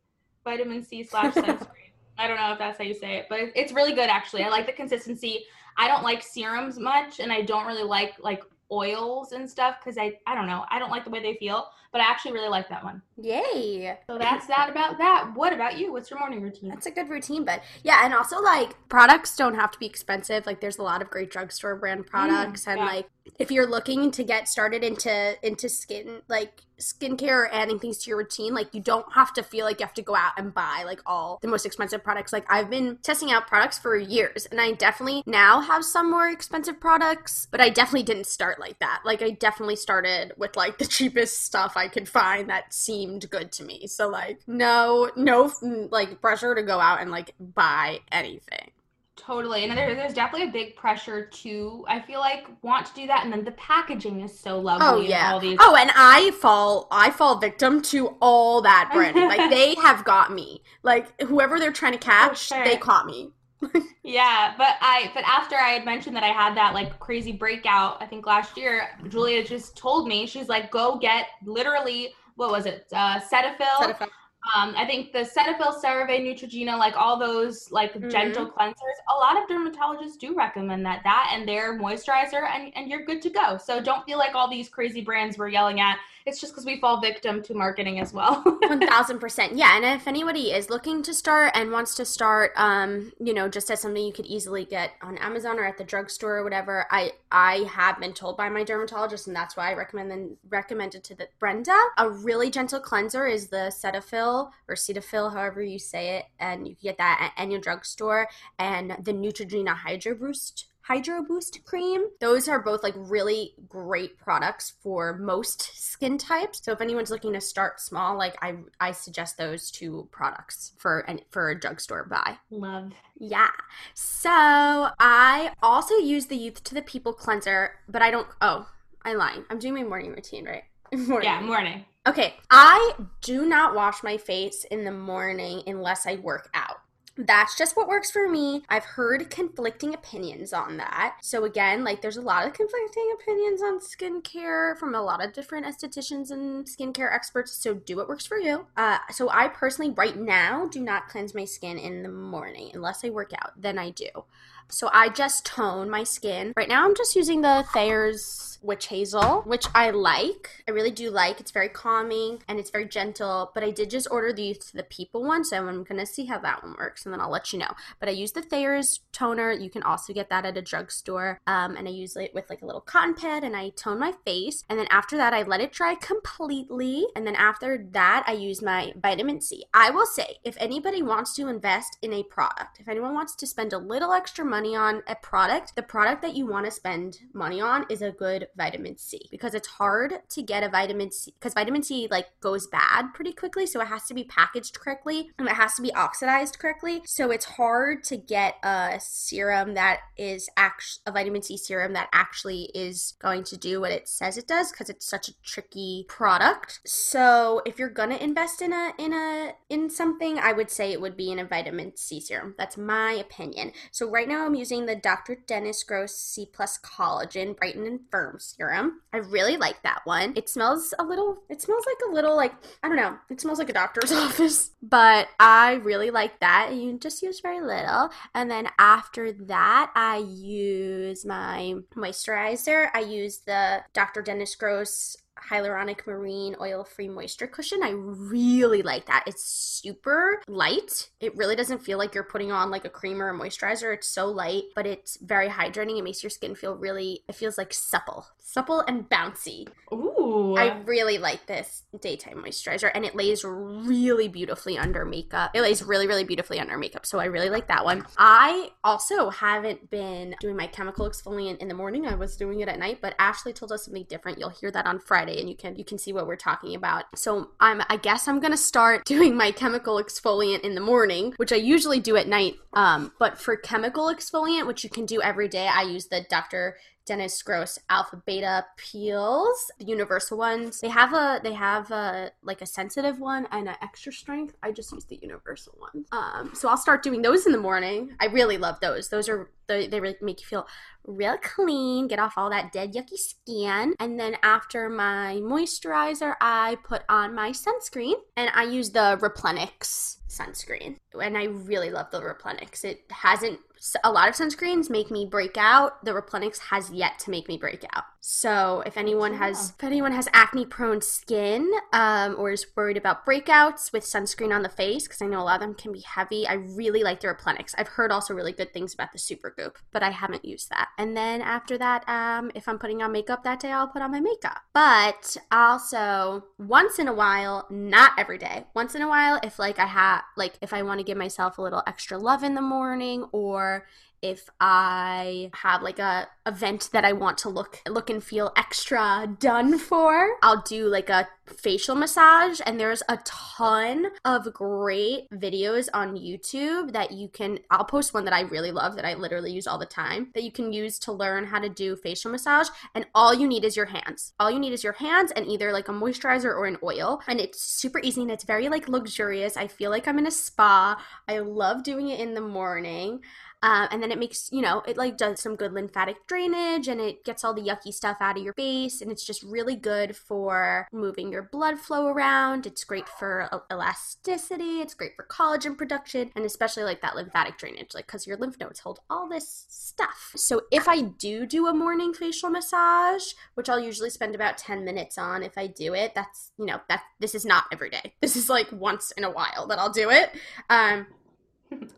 vitamin C slash *laughs* sunscreen. I don't know if that's how you say it, but it's really good actually. I like the consistency. I don't like serums much, and I don't really like like oils and stuff because I I don't know I don't like the way they feel, but I actually really like that one. Yay. So that's that about that. What about you? What's your morning routine? That's a good routine, but yeah, and also like products don't have to be expensive. Like there's a lot of great drugstore brand mm, products, and yeah. like if you're looking to get started into into skin like skincare or adding things to your routine, like you don't have to feel like you have to go out and buy like all the most expensive products. Like I've been testing out products for years, and I definitely now have some more expensive products, but I definitely didn't start like that. Like I definitely started with like the *laughs* cheapest stuff I could find that seemed good to me. So like no no like pressure to go out and like buy anything. Totally. And there, there's definitely a big pressure to, I feel like, want to do that. And then the packaging is so lovely. Oh and yeah. All these, Oh, and I fall I fall victim to all that *laughs* branding. like they have got me. Like whoever they're trying to catch, sure. they caught me. *laughs* yeah. But I, but after I had mentioned that I had that like crazy breakout, I think last year, Julia just told me, she's like, go get literally, what was it? Uh, Cetaphil. Cetaphil. Um, I think the Cetaphil, CeraVe, Neutrogena, like all those like Mhm. gentle cleansers, a lot of dermatologists do recommend that. That and their moisturizer, and, and you're good to go. So don't feel like all these crazy brands we're yelling at. It's just because we fall victim to marketing as well. *laughs* One thousand percent. Yeah, and if anybody is looking to start and wants to start, um, you know, just as something you could easily get on Amazon or at the drugstore or whatever, I I have been told by my dermatologist, and that's why I recommend them recommended to the Brenda. A really gentle cleanser is the Cetaphil or Cetaphil, however you say it, and you can get that at any drugstore. And the Neutrogena Hydro Boost Hydro Boost cream. Those are both like really great products for most skin types. So if anyone's looking to start small, like I I suggest those two products for an for a drugstore buy. Love. Yeah. So I also use the Youth to the People cleanser, but I don't oh, I lied. I'm doing my morning routine, right? *laughs* Morning. Yeah, morning. Okay, I do not wash my face in the morning unless I work out. That's just what works for me. I've heard conflicting opinions on that. So, again, like there's a lot of conflicting opinions on skincare from a lot of different estheticians and skincare experts. So, do what works for you. Uh, so, I personally, right now, do not cleanse my skin in the morning unless I work out. Then I do. So, I just tone my skin. Right now, I'm just using the Thayer's Witch Hazel, which I like. I really do like. It's very calming and it's very gentle. But I did just order the Youth to the People one, so I'm gonna see how that one works, and then I'll let you know. But I use the Thayer's toner. You can also get that at a drugstore. Um, and I use it with like a little cotton pad, and I tone my face. And then after that, I let it dry completely. And then after that, I use my vitamin C. I will say, if anybody wants to invest in a product, if anyone wants to spend a little extra money on a product, the product that you want to spend money on is a good vitamin C because it's hard to get a vitamin C because vitamin C like goes bad pretty quickly. So it has to be packaged correctly and it has to be oxidized correctly. So it's hard to get a serum that is actually a vitamin C serum that actually is going to do what it says it does because it's such a tricky product. So if you're gonna invest in a in a in something, I would say it would be in a vitamin C serum. That's my opinion. So right now I'm using the Dr. Dennis Gross C plus collagen brighten and firm serum. I really like that one. It smells a little it smells like a little like I don't know, it smells like a doctor's *laughs* office. But I really like that. You just use very little. And then after that I use my moisturizer. I use the Dr. Dennis Gross hyaluronic marine oil free moisture cushion. I really like that. It's super light. It really doesn't feel like you're putting on like a cream or a moisturizer. It's so light, but it's very hydrating. It makes your skin feel really, it feels like supple, supple and bouncy. Ooh. I really like this daytime moisturizer and it lays really beautifully under makeup. It lays really, really beautifully under makeup. So I really like that one. I also haven't been doing my chemical exfoliant in the morning. I was doing it at night, but Ashley told us something different. You'll hear that on Friday and you can you can see what we're talking about. So I'm I guess I'm gonna start *laughs* doing my chemical exfoliant in the morning, which I usually do at night. Um, but for chemical exfoliant, which you can do every day, I use the Dr. Dennis Gross alpha beta peels, the universal ones. They have a they have a like a sensitive one and an extra strength. I just use the universal one. Um, so I'll start doing those in the morning. I really love those. Those are they, they really make you feel real clean, get off all that dead yucky skin. And then after my moisturizer, I put on my sunscreen and I use the Replenix sunscreen. And I really love the Replenix. It hasn't a lot of sunscreens make me break out. The Replenix has yet to make me break out. So if anyone has if anyone has acne prone skin um, or is worried about breakouts with sunscreen on the face, because I know a lot of them can be heavy, I really like the Replenix. I've heard also really good things about the Super Goop, but I haven't used that. And then after that, um, if I'm putting on makeup that day, I'll put on my makeup. But also once in a while, not every day. Once in a while, if like I have like if I want to give myself a little extra love in the morning or if I have like a event that I want to look look and feel extra done for, I'll do like a facial massage and there's a ton of great videos on YouTube that you can I'll post one that I really love that I literally use all the time that you can use to learn how to do facial massage and all you need is your hands. All you need is your hands and either like a moisturizer or an oil and it's super easy and it's very like luxurious. I feel like I'm in a spa. I love doing it in the morning. Um, and then it makes, you know, it like does some good lymphatic drainage and it gets all the yucky stuff out of your face. And it's just really good for moving your blood flow around. It's great for elasticity. It's great for collagen production and especially like that lymphatic drainage, like because your lymph nodes hold all this stuff. So if I do do a morning facial massage, which I'll usually spend about 10 minutes on if I do it, that's, you know, that this is not every day. This is like once in a while that I'll do it. Um,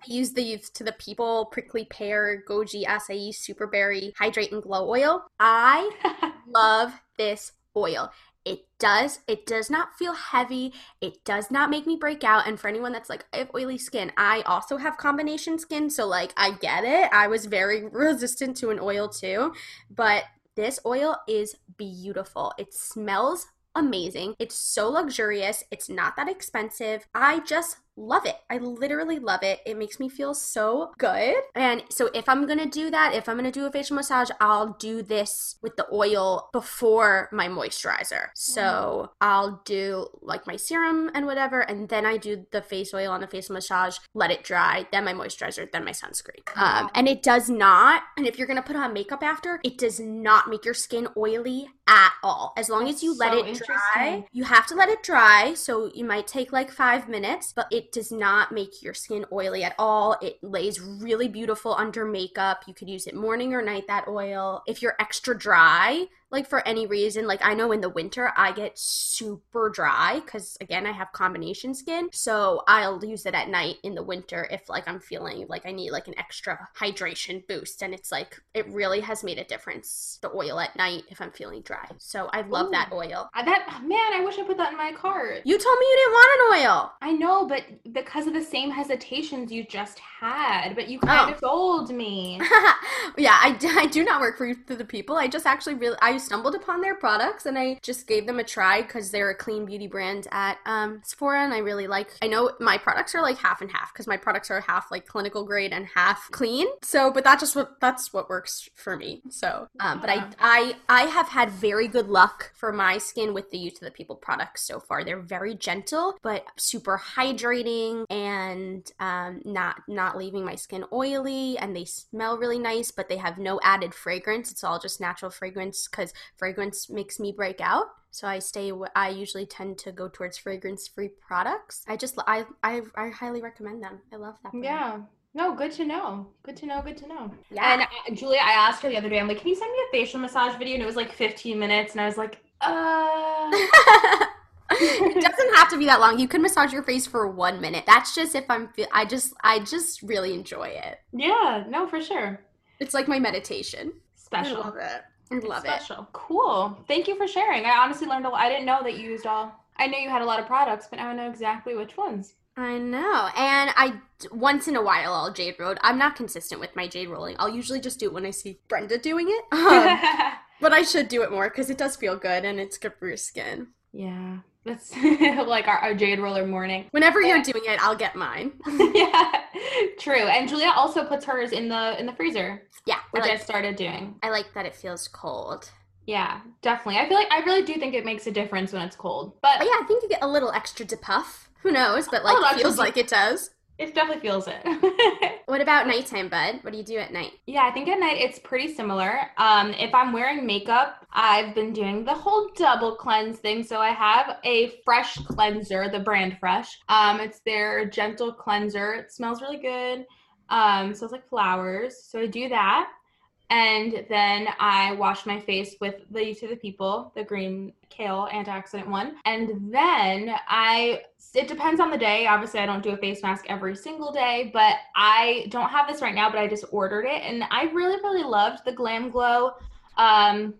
I use these to the people prickly pear, goji, acai, superberry, hydrate and glow oil. I *laughs* love this oil. It does. It does not feel heavy. It does not make me break out. And for anyone that's like, I have oily skin, I also have combination skin. So, like, I get it. I was very *laughs* resistant to an oil too. But this oil is beautiful. It smells amazing. It's so luxurious. It's not that expensive. I just love it. I literally love it. It makes me feel so good. And so if I'm going to do that, if I'm going to do a facial massage, I'll do this with the oil before my moisturizer. So I'll do like my serum and whatever and then I do the face oil on the facial massage, let it dry, then my moisturizer, then my sunscreen. Um, and it does not, and if you're going to put on makeup after, it does not make your skin oily at all. As long as you let so it dry, you have to let it dry. So you might take like 5 minutes, but it it does not make your skin oily at all. It lays really beautiful under makeup. You could use it morning or night, that oil. If you're extra dry, like for any reason. Like I know in the winter I get super dry because again I have combination skin, so I'll use it at night in the winter if like I'm feeling like I need like an extra hydration boost, and it's like it really has made a difference. The oil at night if I'm feeling dry, so I love Ooh. that oil. That man, I wish I put that in my cart. You told me you didn't want an oil. I know, but because of the same hesitations you just had, but you kind Oh. of sold me. *laughs* yeah, I, I do not work for the people. I just actually really I stumbled upon their products and I just gave them a try because they're a clean beauty brand at um, Sephora and I really like. I know my products are like half and half because my products are half like clinical grade and half clean. So, but that's just what that's what works for me. So, um, but I I I have had very good luck for my skin with the Youth to the People products so far. They're very gentle but super hydrating and um, not not leaving my skin oily and they smell really nice but they have no added fragrance. It's all just natural fragrance because fragrance makes me break out. So I stay. I usually tend to go towards fragrance-free products. I just I I, I highly recommend them. I love that. Brand. Yeah. No, good to know. Good to know. Good to know. Yeah. And uh, Julia, I asked her the other day. I'm like, "Can you send me a facial massage video?" And it was like 15 minutes, and I was like, "Uh." *laughs* it doesn't have to be that long. You can massage your face for one minute. That's just if I'm. Fe- I just. I just really enjoy it. yeah. No, for sure. It's like my meditation. Special. I love it. I love it. Special. Cool. Thank you for sharing. I honestly learned a lot. I didn't know that you used all. I knew you had a lot of products, but now I know exactly which ones. I know. And I once in a while I'll jade roll. I'm not consistent with my jade rolling. I'll usually just do it when I see Brenda doing it. *laughs* Um, but I should do it more because it does feel good and it's good for your skin. Yeah. That's *laughs* like our, our jade roller morning. Whenever you're doing it, I'll get mine. *laughs* yeah. True. And Julia also puts hers in the in the freezer, Yeah, which I like, started doing. I like that it feels cold. Yeah, definitely. I feel like I really do think it makes a difference when it's cold. But But yeah, I think you get a little extra to puff. Who knows? But oh, like, it feels like it does. It definitely feels it. *laughs* What about nighttime, bud? What do you do at night? Yeah, I think at night it's pretty similar. Um, if I'm wearing makeup, I've been doing the whole double cleanse thing. So I have a fresh cleanser, the brand Fresh. Um, it's their gentle cleanser. It smells really good. Um, smells like flowers. So I do that. And then I wash my face with the Youth to the People, the green kale antioxidant one. And then I, it depends on the day. Obviously, I don't do a face mask every single day, but I don't have this right now, but I just ordered it. And I really, really loved the Glam Glow. Um,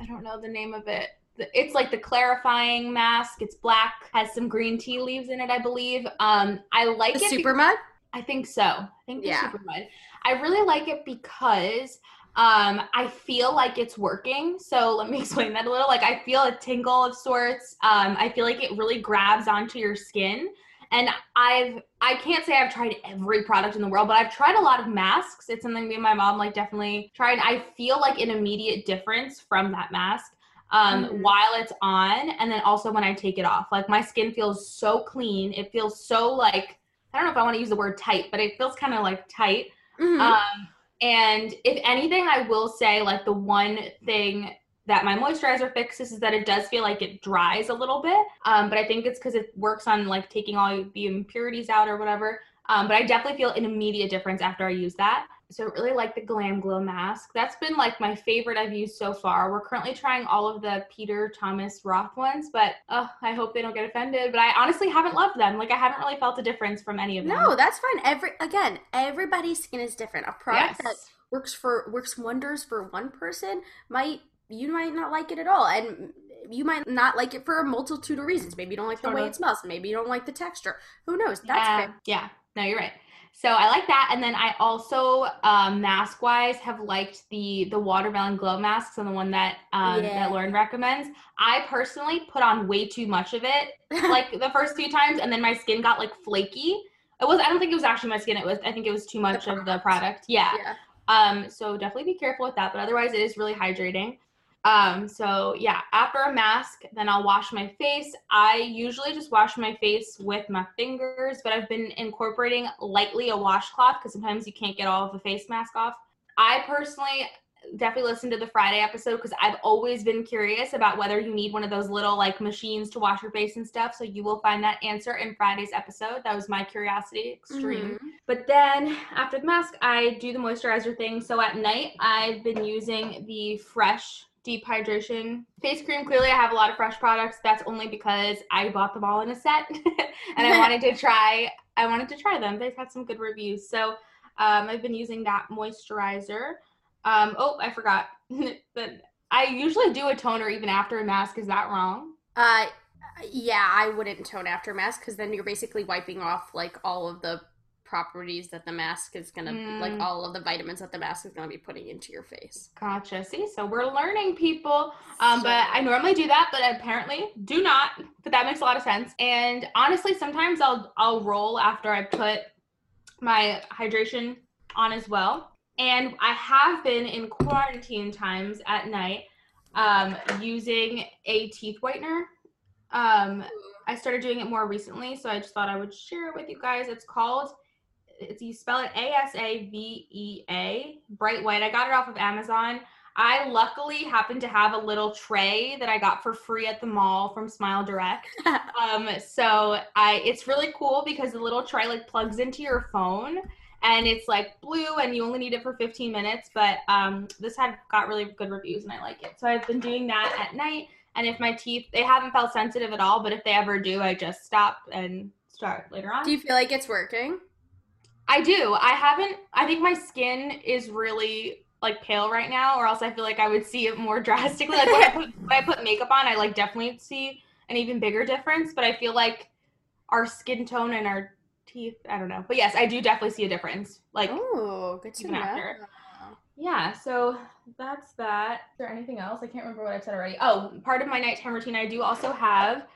I don't know the name of it. It's like the clarifying mask. It's black, has some green tea leaves in it, I believe. Um, I like The it. super mud? I think so. I think the Yeah. super mud. I really like it because um I feel like it's working. So let me *laughs* explain that a little. Like I feel a tingle of sorts. Um I feel like it really grabs onto your skin. And I've I can't say I've tried every product in the world, but I've tried a lot of masks. It's something me and my mom like definitely tried. I feel like an immediate difference from that mask um Mhm. while it's on and then also when I take it off. Like my skin feels so clean. It feels so like I don't know if I want to use the word tight, but it feels kind of like tight. Mhm. Um, and if anything, I will say like the one thing that my moisturizer fixes is that it does feel like it dries a little bit. Um, but I think it's because it works on like taking all the impurities out or whatever. Um, but I definitely feel an immediate difference after I use that. So I really like the Glam Glow mask. That's been like my favorite I've used so far. We're currently trying all of the Peter Thomas Roth ones, but oh, I hope they don't get offended. But I honestly haven't loved them. Like I haven't really felt a difference from any of them. No, that's fine. Every again, everybody's skin is different. A product that works for works wonders for one person might you might not like it at all, and you might not like it for a multitude of reasons. Maybe you don't like the way it smells. Maybe you don't like the texture. Who knows? That's yeah, fair. Yeah, no, you're right. So I like that, and then I also um, mask wise have liked the the watermelon glow masks and the one that um, Yeah. that Lauren recommends. I personally put on way too much of it, like the first few times, and then my skin got like flaky. It was I don't think it was actually my skin. It was I think it was too much of the product. product. Yeah. yeah. Um, so definitely be careful with that. But otherwise, it is really hydrating. Um, so yeah, after a mask, then I'll wash my face. I usually just wash my face with my fingers, but I've been incorporating lightly a washcloth because sometimes you can't get all of the face mask off. I personally definitely listen to the Friday episode because I've always been curious about whether you need one of those little like machines to wash your face and stuff. So you will find that answer in Friday's episode. That was my curiosity extreme. Mhm. But then after the mask, I do the moisturizer thing. So at night, I've been using the Fresh Deep Hydration Face Cream. Clearly, I have a lot of Fresh products. That's only because I bought them all in a set, *laughs* and I wanted to try. I wanted to try them. They've had some good reviews. So um, I've been using that moisturizer. Um, oh, I forgot *laughs* that I usually do a toner even after a mask. Is that wrong? Uh, yeah, I wouldn't tone after mask because then you're basically wiping off like all of the properties that the mask is gonna Mm. like all of the vitamins that the mask is gonna be putting into your face. Gotcha. See, so we're learning, people. Um, So- but I normally do that, but apparently do not. But that makes a lot of sense. And honestly, sometimes I'll I'll roll after I put my hydration on as well. And I have been in quarantine times at night um, using a teeth whitener. Um, I started doing it more recently, so I just thought I would share it with you guys. It's called, it's you spell it A S A V E A, bright white. I got it off of Amazon. I luckily happen to have a little tray that I got for free at the mall from Smile Direct. *laughs* um, so I, it's really cool because the little tray like plugs into your phone, and it's like blue, and you only need it for 15 minutes. But um, this had got really good reviews, and I like it. So I've been doing that at night. And if my teeth, they haven't felt sensitive at all, but if they ever do, I just stop and start later on. Do you feel like it's working? I do. I haven't. I think my skin is really like pale right now, or else I feel like I would see it more *laughs* drastically. Like when I put when I put makeup on, I like definitely see an even bigger difference. But I feel like our skin tone and our teeth. I don't know. But yes, I do definitely see a difference. Like Oh, good to know. after. yeah. So that's that. Is there anything else? I can't remember what I've said already. Oh, part of my nighttime routine, I do also have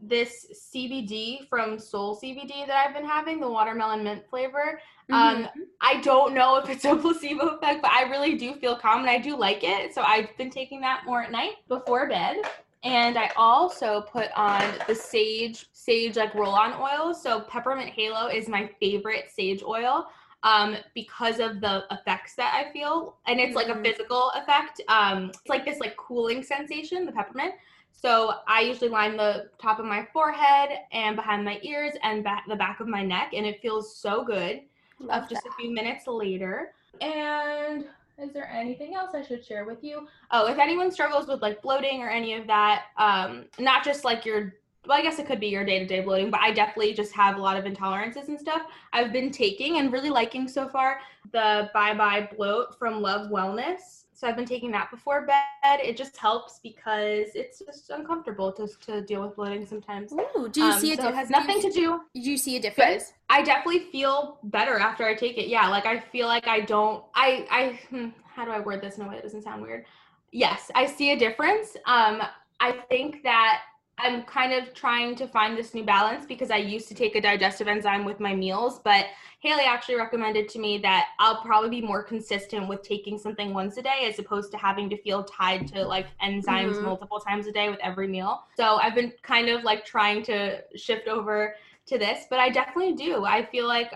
this CBD from Soul CBD that I've been having, the watermelon mint flavor. Um, Mhm. I don't know if it's a *laughs* placebo effect, but I really do feel calm and I do like it. So I've been taking that more at night before bed. And I also put on the Saje, Saje like roll on oil. So peppermint halo is my favorite Saje oil um, because of the effects that I feel. And it's like a Mhm. physical effect. Um, it's like this like cooling sensation, the peppermint. So I usually line the top of my forehead and behind my ears and back the back of my neck, and it feels so good Love of just a few minutes later. And is there anything else I should share with you? Oh, if anyone struggles with like bloating or any of that, um, not just like your well, I guess it could be your day-to-day bloating, but I definitely just have a lot of intolerances and stuff. I've been taking and really liking so far the Bye Bye Bloat from Love Wellness. So I've been taking that before bed. It just helps because it's just uncomfortable to, to deal with bloating sometimes. Ooh, do you Um, see a so it difference? has nothing to do Do you see a difference? I definitely feel better after I take it. Yeah, like I feel like I don't. I I hmm, how do I word this in a way that doesn't sound weird? Yes, I see a difference. Um, I think that I'm kind of trying to find this new balance because I used to take a digestive enzyme with my meals, but Haley actually recommended to me that I'll probably be more consistent with taking something once a day as opposed to having to feel tied to like enzymes Mhm. multiple times a day with every meal. So I've been kind of like trying to shift over to this, but I definitely do. I feel like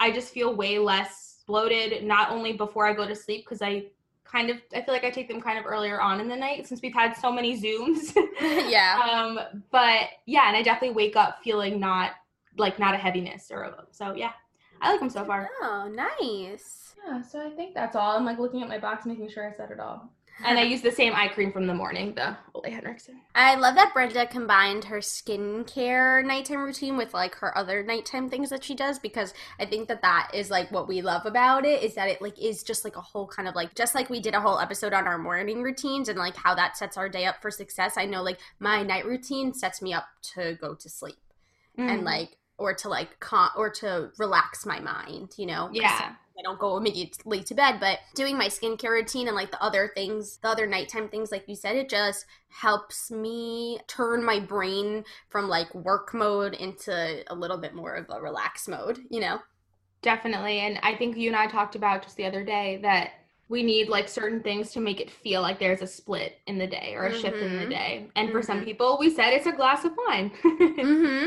I just feel way less bloated, not only before I go to sleep, because I kind of I feel like I take them kind of earlier on in the night since we've had so many Zooms. *laughs* *laughs* yeah. um, but yeah, and I definitely wake up feeling not like not a heaviness or a, so yeah. I like them so far. Oh, nice. Yeah, so I think that's all. I'm like looking at my box, making sure I said it all. And I use the same eye cream from the morning, the Ole Henriksen. I love that Brenda combined her skincare nighttime routine with like her other nighttime things that she does because I think that that is like what we love about it is that it like is just like a whole kind of like just like we did a whole episode on our morning routines and like how that sets our day up for success. I know like my night routine sets me up to go to sleep Mm. and like or to like con- or to relax my mind, you know? yeah. I don't go immediately to bed, but doing my skincare routine and like the other things, the other nighttime things, like you said, it just helps me turn my brain from like work mode into a little bit more of a relaxed mode, you know? Definitely. And I think you and I talked about just the other day that we need like certain things to make it feel like there's a split in the day or a shift in the Mhm. day. And for some Mhm. people, we said it's a glass of wine. *laughs* Mm-hmm.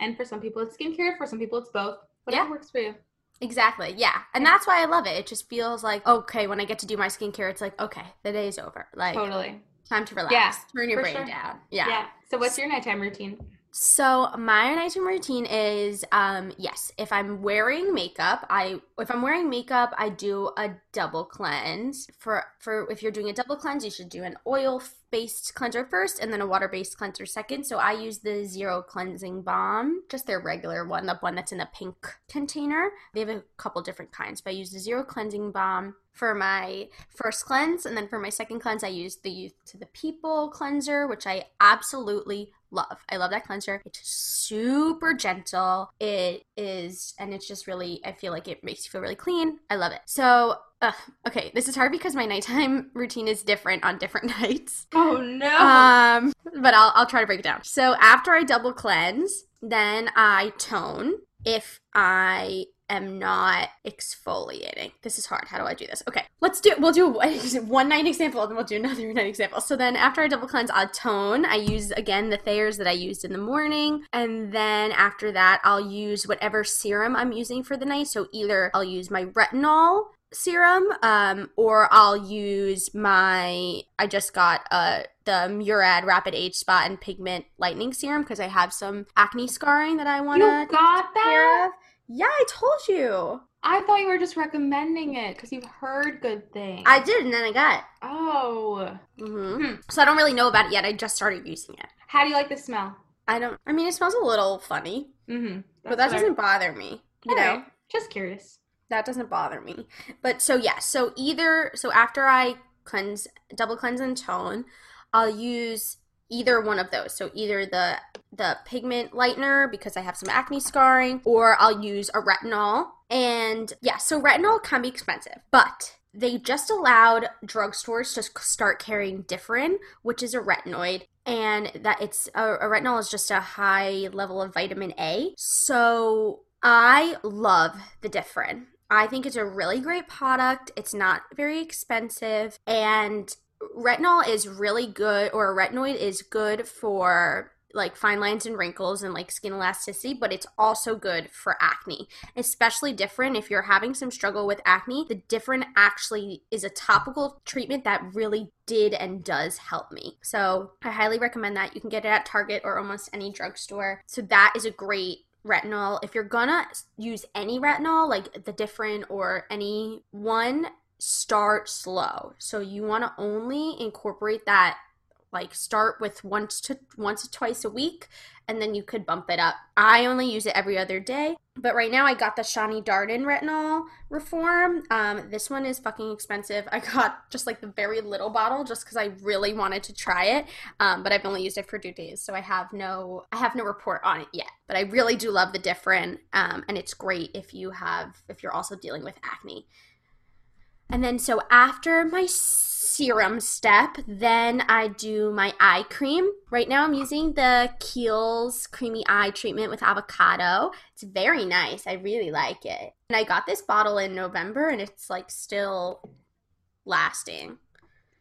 and for some people, it's skincare. For some people, it's both. Whatever Yeah. works for you. Exactly. Yeah. And that's why I love it. It just feels like, okay, when I get to do my skincare, it's like, okay, the day's over. Like, Totally. time to relax. Yeah, Turn your brain sure. down. Yeah. Yeah. So, what's your nighttime routine? So my nighttime routine is um yes, if I'm wearing makeup, I if I'm wearing makeup, I do a double cleanse. For for if you're doing a double cleanse, you should do an oil based cleanser first and then a water based cleanser second. So I use the Zero Cleansing Balm, just their regular one, the one that's in the pink container. They have a couple different kinds, but I use the Zero Cleansing Balm for my first cleanse. And then for my second cleanse, I used the Youth to the People cleanser, which I absolutely love. I love that cleanser. It's super gentle. It is, and it's just really, I feel like it makes you feel really clean. I love it. So, uh, okay, this is hard because my nighttime *laughs* routine is different on different *laughs* nights. Oh no. Um, but I'll, I'll try to break it down. So after I double cleanse, then I tone. If I am not exfoliating. This is hard. How do I do this? Okay, let's do. We'll do *laughs* one night example, and then we'll do another *laughs* night example. So then, after I double cleanse, I'll tone. I use again the Thayers that I used in the morning, and then after that, I'll use whatever serum I'm using for the night. So either I'll use my retinol serum um, or i'll use my i just got uh the murad rapid age spot and pigment lightening serum because i have some acne scarring that i want you to got that? Yeah i told you I thought you were just recommending it because you've heard good things. i did and then i got Oh. it hmm so i don't really know about it yet i just started using it How do you like the smell? i don't i mean it smells a little funny Mm-hmm. but that doesn't bother me you know Just curious. that doesn't bother me. But so yeah, so either so after I cleanse double cleanse and tone, I'll use either one of those. So either the the pigment lightener because I have some acne scarring or I'll use a retinol. And yeah, so retinol can be expensive, but they just allowed drugstores to start carrying Differin, which is a retinoid, and that it's a, a retinol is just a high level of vitamin A. So I love the Differin. I think it's a really great product. It's not very expensive and retinol is really good or a retinoid is good for like fine lines and wrinkles and like skin elasticity, but it's also good for acne. Especially Differin if you're having some struggle with acne. The Differin actually is a topical treatment that really did and does help me. So I highly recommend that. You can get it at Target or almost any drugstore. So that is a great retinol. If you're gonna use any retinol, like the Differin or any one, start slow. So you want to only incorporate that like start with once to once or twice a week and then you could bump it up. I only use it every other day, but right now I got the Shani Darden retinol reform. Um, this one is fucking expensive. *laughs* I got just like the very little bottle just because I really wanted to try it, um, but I've only used it for two days, so I have no I have no report on it yet. But I really do love the Differin, um, and it's great if you have if you're also dealing with acne. And then so after my serum step, then I do my eye cream. Right now I'm using the Kiehl's creamy eye treatment with avocado. It's very nice. I really like it. And I got this bottle in November and it's like still lasting.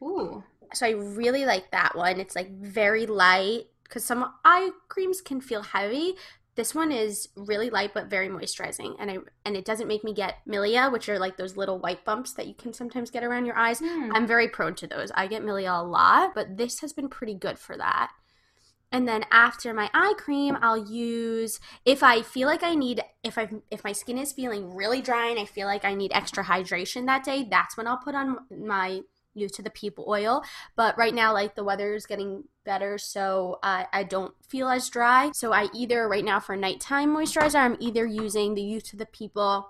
Ooh. So I really like that one. It's like very light because some eye creams can feel heavy. This one is really light but very moisturizing, and I and it doesn't make me get milia, which are like those little white bumps that you can sometimes get around your eyes. Hmm. I'm very prone to those. I get milia a lot, but this has been pretty good for that. And then after my eye cream, I'll use if I feel like I need if I if my skin is feeling really dry and I feel like I need extra hydration that day, that's when I'll put on my to the people oil. But right now, like the weather is getting better, so uh, I don't feel as dry. So I either right now for nighttime moisturizer, I'm either using the Youth to the People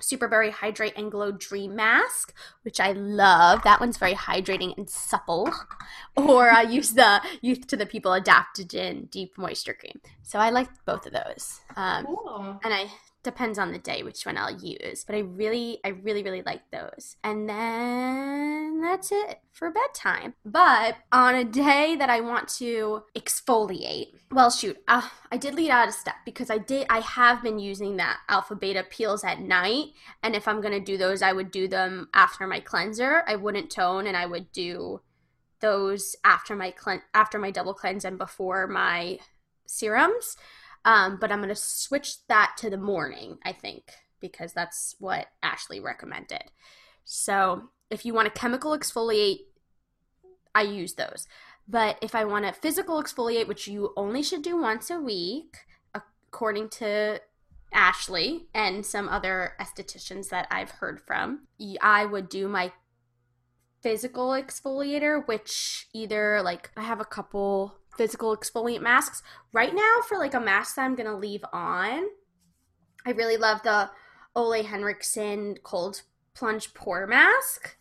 Super Berry Hydrate and Glow Dream Mask, which I love. That one's very hydrating and supple. *laughs* Or I use the Youth to the People Adaptogen Deep Moisture Cream. So I like both of those. Um, Cool. and I depends on the day which one I'll use. But I really, I really, really like those. And then that's it for bedtime. But on a day that I want to exfoliate, well, shoot, uh, I did lead out a step because I did, I have been using that alpha beta peels at night. And if I'm gonna do those, I would do them after my cleanser. I wouldn't tone, and I would do those after my clean after my double cleanse and before my serums. Um, but I'm going to switch that to the morning, I think, because that's what Ashley recommended. So if you want to chemical exfoliate, I use those. But if I want to physical exfoliate, which you only should do once a week, according to Ashley and some other estheticians that I've heard from, I would do my physical exfoliator, which either like I have a couple physical exfoliant masks. Right now, for like a mask that I'm gonna leave on, I really love the Ole Henriksen cold Plunge Pore Mask.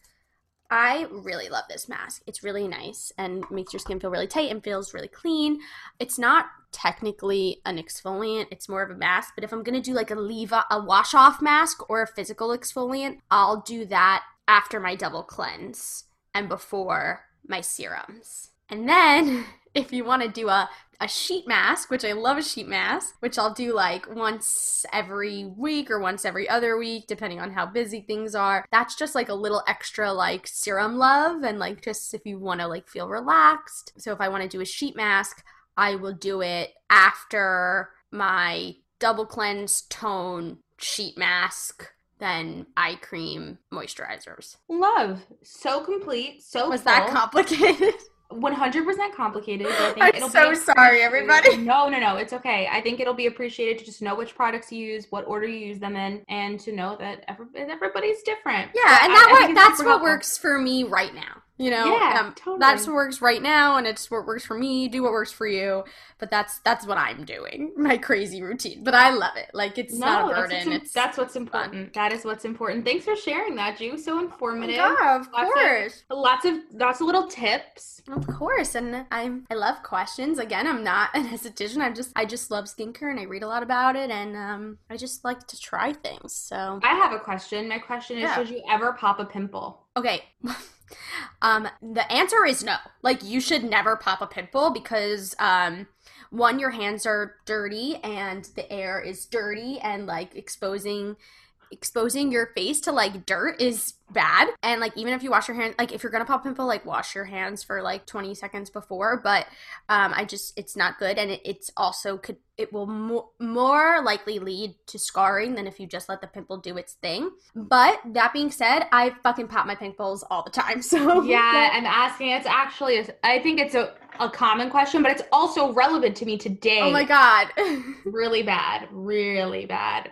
I really love this mask. It's really nice and makes your skin feel really tight and feels really clean. It's not technically an exfoliant, it's more of a mask, but if I'm going to do like a leave a wash off mask or a physical exfoliant, I'll do that after my double cleanse and before my serums. And then *laughs* if you want to do a a sheet mask, which I love a sheet mask, which I'll do like once every week or once every other week, depending on how busy things are. That's just like a little extra like serum love and like just if you want to like feel relaxed. So if I want to do a sheet mask, I will do it after my double cleanse tone sheet mask then eye cream moisturizers. Love. So complete. So Was full. that complicated? *laughs* 100% complicated. I *laughs* think I'm it'll so sorry, everybody. *laughs* No, no, no. It's okay. I think it'll be appreciated to just know which products you use, what order you use them in, and to know that every, everybody's different. Yeah, But and I- that I it's that's what helpful. works for me right now. You know, Yeah, um, totally. that's what works right now, and it's what works for me. Do what works for you, but that's that's what I'm doing. *laughs* My crazy routine, but I love it. Like it's not a that's burden. what's, it's that's what's important. That is what's important. Thanks for sharing that, Ju. So informative. yeah, of Lots of- course, Lots of lots of little tips. of course. And I'm I love questions. Again, I'm not *laughs* an esthetician. I just I just love skincare, and I read a lot about it, and um, I just like to try things. So I have a question. My question is: Yeah. Should you ever pop a pimple? Okay. *laughs* um the answer is no. Like you should never pop a pimple because um one your hands are dirty and the air is dirty and like exposing exposing your face to like dirt is bad and like even if you wash your hands like if you're gonna pop a pimple like wash your hands for like 20 seconds before but um i just it's not good and it, it's also could it will mo- more likely lead to scarring than if you just let the pimple do its thing but that being said i fucking pop my pimples all the time *laughs* so Yeah, I'm asking. It's actually, I think it's a, a common question, but it's also relevant to me today. oh my god *laughs* Really bad. Really bad.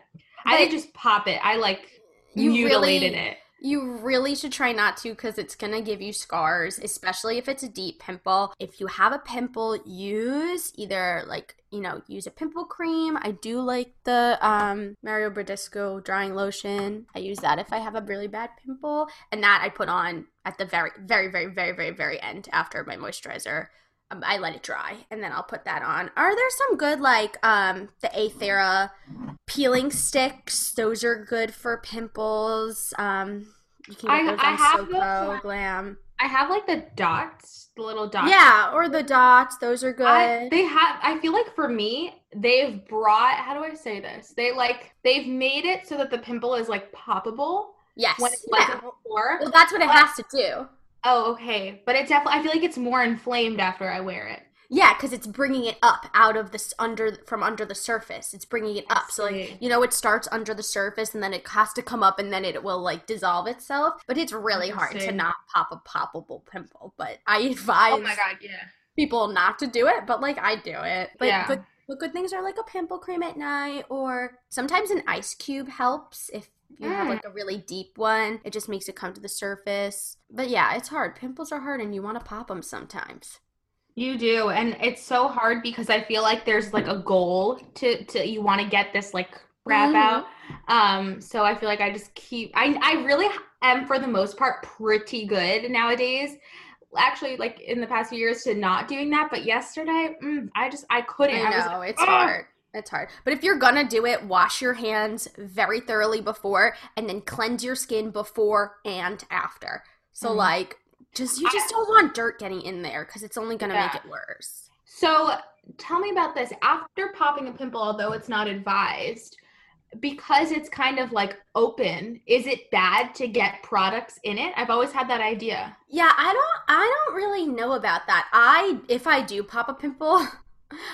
I didn't just pop it. I like You mutilated really- it. You really should try not to because it's gonna give you scars, especially if it's a deep pimple. If you have a pimple, use either like you know use a pimple cream. I do like the um, Mario Badescu drying lotion. I use that if I have a really bad pimple, and that I put on at the very, very, very, very, very, very end after my moisturizer. Um, I let it dry and then I'll put that on. Are there some good like um the Athera peeling sticks? Those are good for pimples. Um, you can get I- those I on have Soko, those. Glam. I have like the dots, the little dots. Yeah, or the dots. Those are good. I, they have. I feel like for me, they've brought. How do I say this? They like they've made it so that the pimple is like poppable yes. when yeah. before. Well, that's what it But- has to do. Oh, okay. But it definitely. I feel like it's more inflamed after I wear it. Yeah, because it's bringing it up out of this under from under the surface. It's bringing it up. So like you know, it starts under the surface and then it has to come up and then it will like dissolve itself. But it's really hard to not pop a poppable pimple. But I advise Oh god, yeah. people not to do it. But like I do it. But Yeah. but but good things are like a pimple cream at night or sometimes an ice cube helps if you have Mm. like a really deep one. It just makes it come to the surface. But yeah, it's hard. Pimples are hard and you want to pop them sometimes. You do, and it's so hard because I feel like there's like a goal to to you want to get this like wrap Mhm. out. Um, so I feel like I just keep. I I really am for the most part pretty good nowadays. Actually, like in the past few years, to not doing that. But yesterday, mm, I just I couldn't. I was know like, it's "Ugh." hard. It's hard. But if you're gonna do it, wash your hands very thoroughly before, and then cleanse your skin before and after. So Mhm. like, just you just don't want dirt getting in there because it's only gonna make it worse. So tell me about this. After popping a pimple, although it's not advised, because it's kind of like open, is it bad to get products in it? I've always had that idea. Yeah, I don't. I don't really know about that. I if I do pop a pimple. *laughs*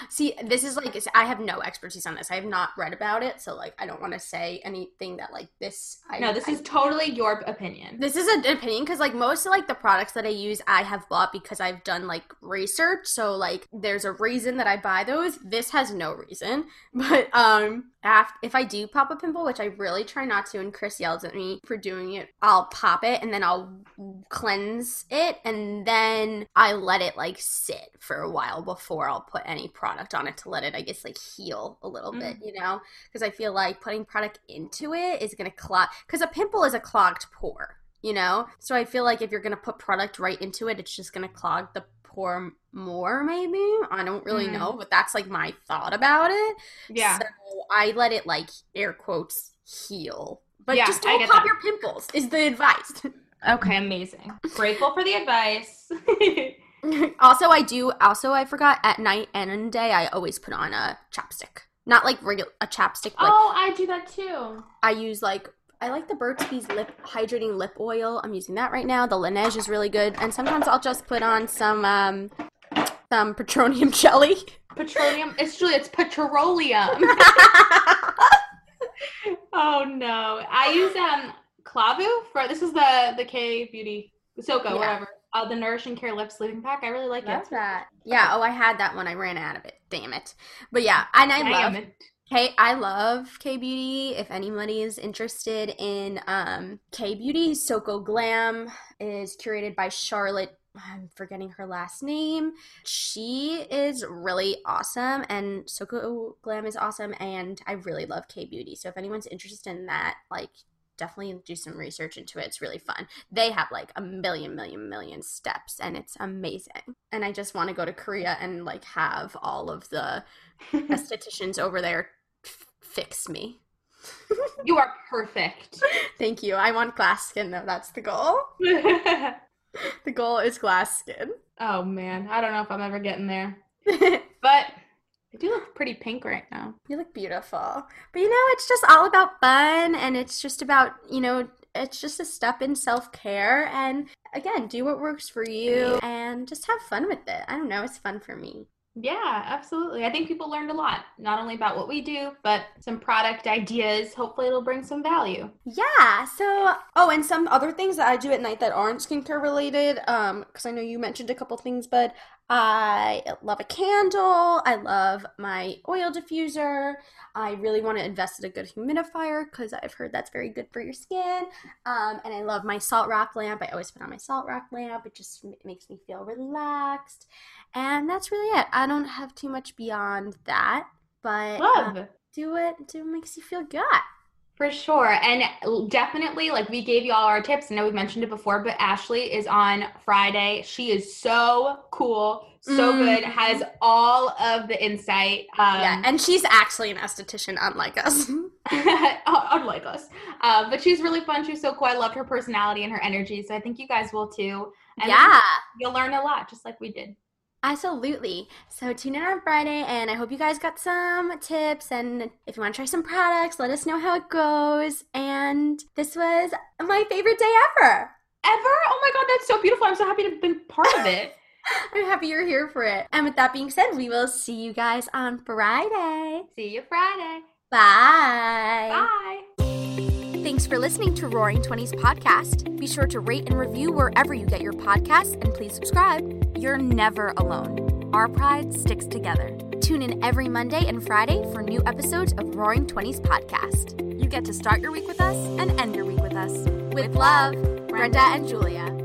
See, this is like I have no expertise on this. I have not read about it, so like I don't want to say anything that like this. I, No, this I is totally your opinion. This is an opinion because like most of like the products that I use, I have bought because I've done like research. So like there's a reason that I buy those. This has no reason, *laughs* but um, after, if I do pop a pimple, which I really try not to, and Chris yells at me for doing it, I'll pop it and then I'll cleanse it and then I let it like sit for a while before I'll put any product on it to let it, I guess, like heal a little Mm. bit, you know? Because I feel like putting product into it is going to clog, because a pimple is a clogged pore, you know? So I feel like if you're going to put product right into it, it's just going to clog the pore more, maybe. I don't really Mm. know, but that's like my thought about it. Yeah. So I let it like air quotes heal. But Yeah, just don't pop that. your pimples is the advice. *laughs* Okay, amazing. Grateful for the advice. *laughs* also I do also I forgot at night and in day I always put on a chapstick. Not like regular a chapstick, but oh, I do that too. I use like I like the Burt's Bees lip hydrating lip oil. I'm using that right now. The Laneige is really good. And sometimes I'll just put on some um some petroleum *laughs* jelly. Petroleum. It's Julia. It's petroleum. *laughs* oh no. I use um Klavuu for this is the the K Beauty Soko Yeah. whatever. Uh, the Nourishing Care Lip Sleeping Pack. I really like Love it. that. Yeah, oh I had that when I ran out of it. Damn it. But yeah, and I love it. K I love K Beauty. If anybody is interested in um K Beauty, Soko Glam is curated by Charlotte. I'm forgetting her last name. She is really awesome, and Soko Glam is awesome, and I really love K Beauty. So if anyone's interested in that, like, definitely do some research into it. It's really fun. They have like a million, million, million steps, and it's amazing. And I just want to go to Korea and like have all of the *laughs* estheticians over there fix me. You are perfect. *laughs* Thank you. I want glass skin though. That's the goal. *laughs* The goal is glass skin. oh man, I don't know if I'm ever getting there, *laughs* but I do look pretty pink right now. You look beautiful. But you know, it's just all about fun and it's just about, you know, it's just a step in self care. And again, do what works for you and just have fun with it. I don't know. It's fun for me. Yeah, absolutely. I think people learned a lot, not only about what we do, but some product ideas. Hopefully, it'll bring some value. Yeah. So, oh, and some other things that I do at night that aren't skincare related. Um, because I know you mentioned a couple things, but I love a candle. I love my oil diffuser. I really want to invest in a good humidifier because I've heard that's very good for your skin. Um, and I love my salt rock lamp. I always put on my salt rock lamp. It just makes me feel relaxed. And that's really it. I don't have too much beyond that, but uh, do it. Do what makes you feel good. For sure. And definitely, like we gave you all our tips. I know we've mentioned it before, but Ashley is on Friday. She is so cool, so good, Mhm. has all of the insight. Um, yeah, and she's actually an esthetician, unlike us. *laughs* *laughs* unlike us. Uh, but she's really fun. She's so cool. I loved her personality and her energy. So I think you guys will too. And yeah, You'll learn a lot, just like we did. Absolutely. So tune in on Friday, and I hope you guys got some tips. And if you want to try some products, let us know how it goes. And this was my favorite day ever. Ever? Oh my God, that's so beautiful. I'm so happy to have been part of it. *laughs* I'm happy you're here for it. And with that being said, we will see you guys on Friday. See you Friday. Bye. Bye. Thanks for listening to Roaring Twenties podcast. Be sure to rate and review wherever you get your podcasts and please subscribe. You're never alone. Our pride sticks together. Tune in every Monday and Friday for new episodes of Roaring Twenties podcast. You get to start your week with us and end your week with us. With love, Brenda and Julia.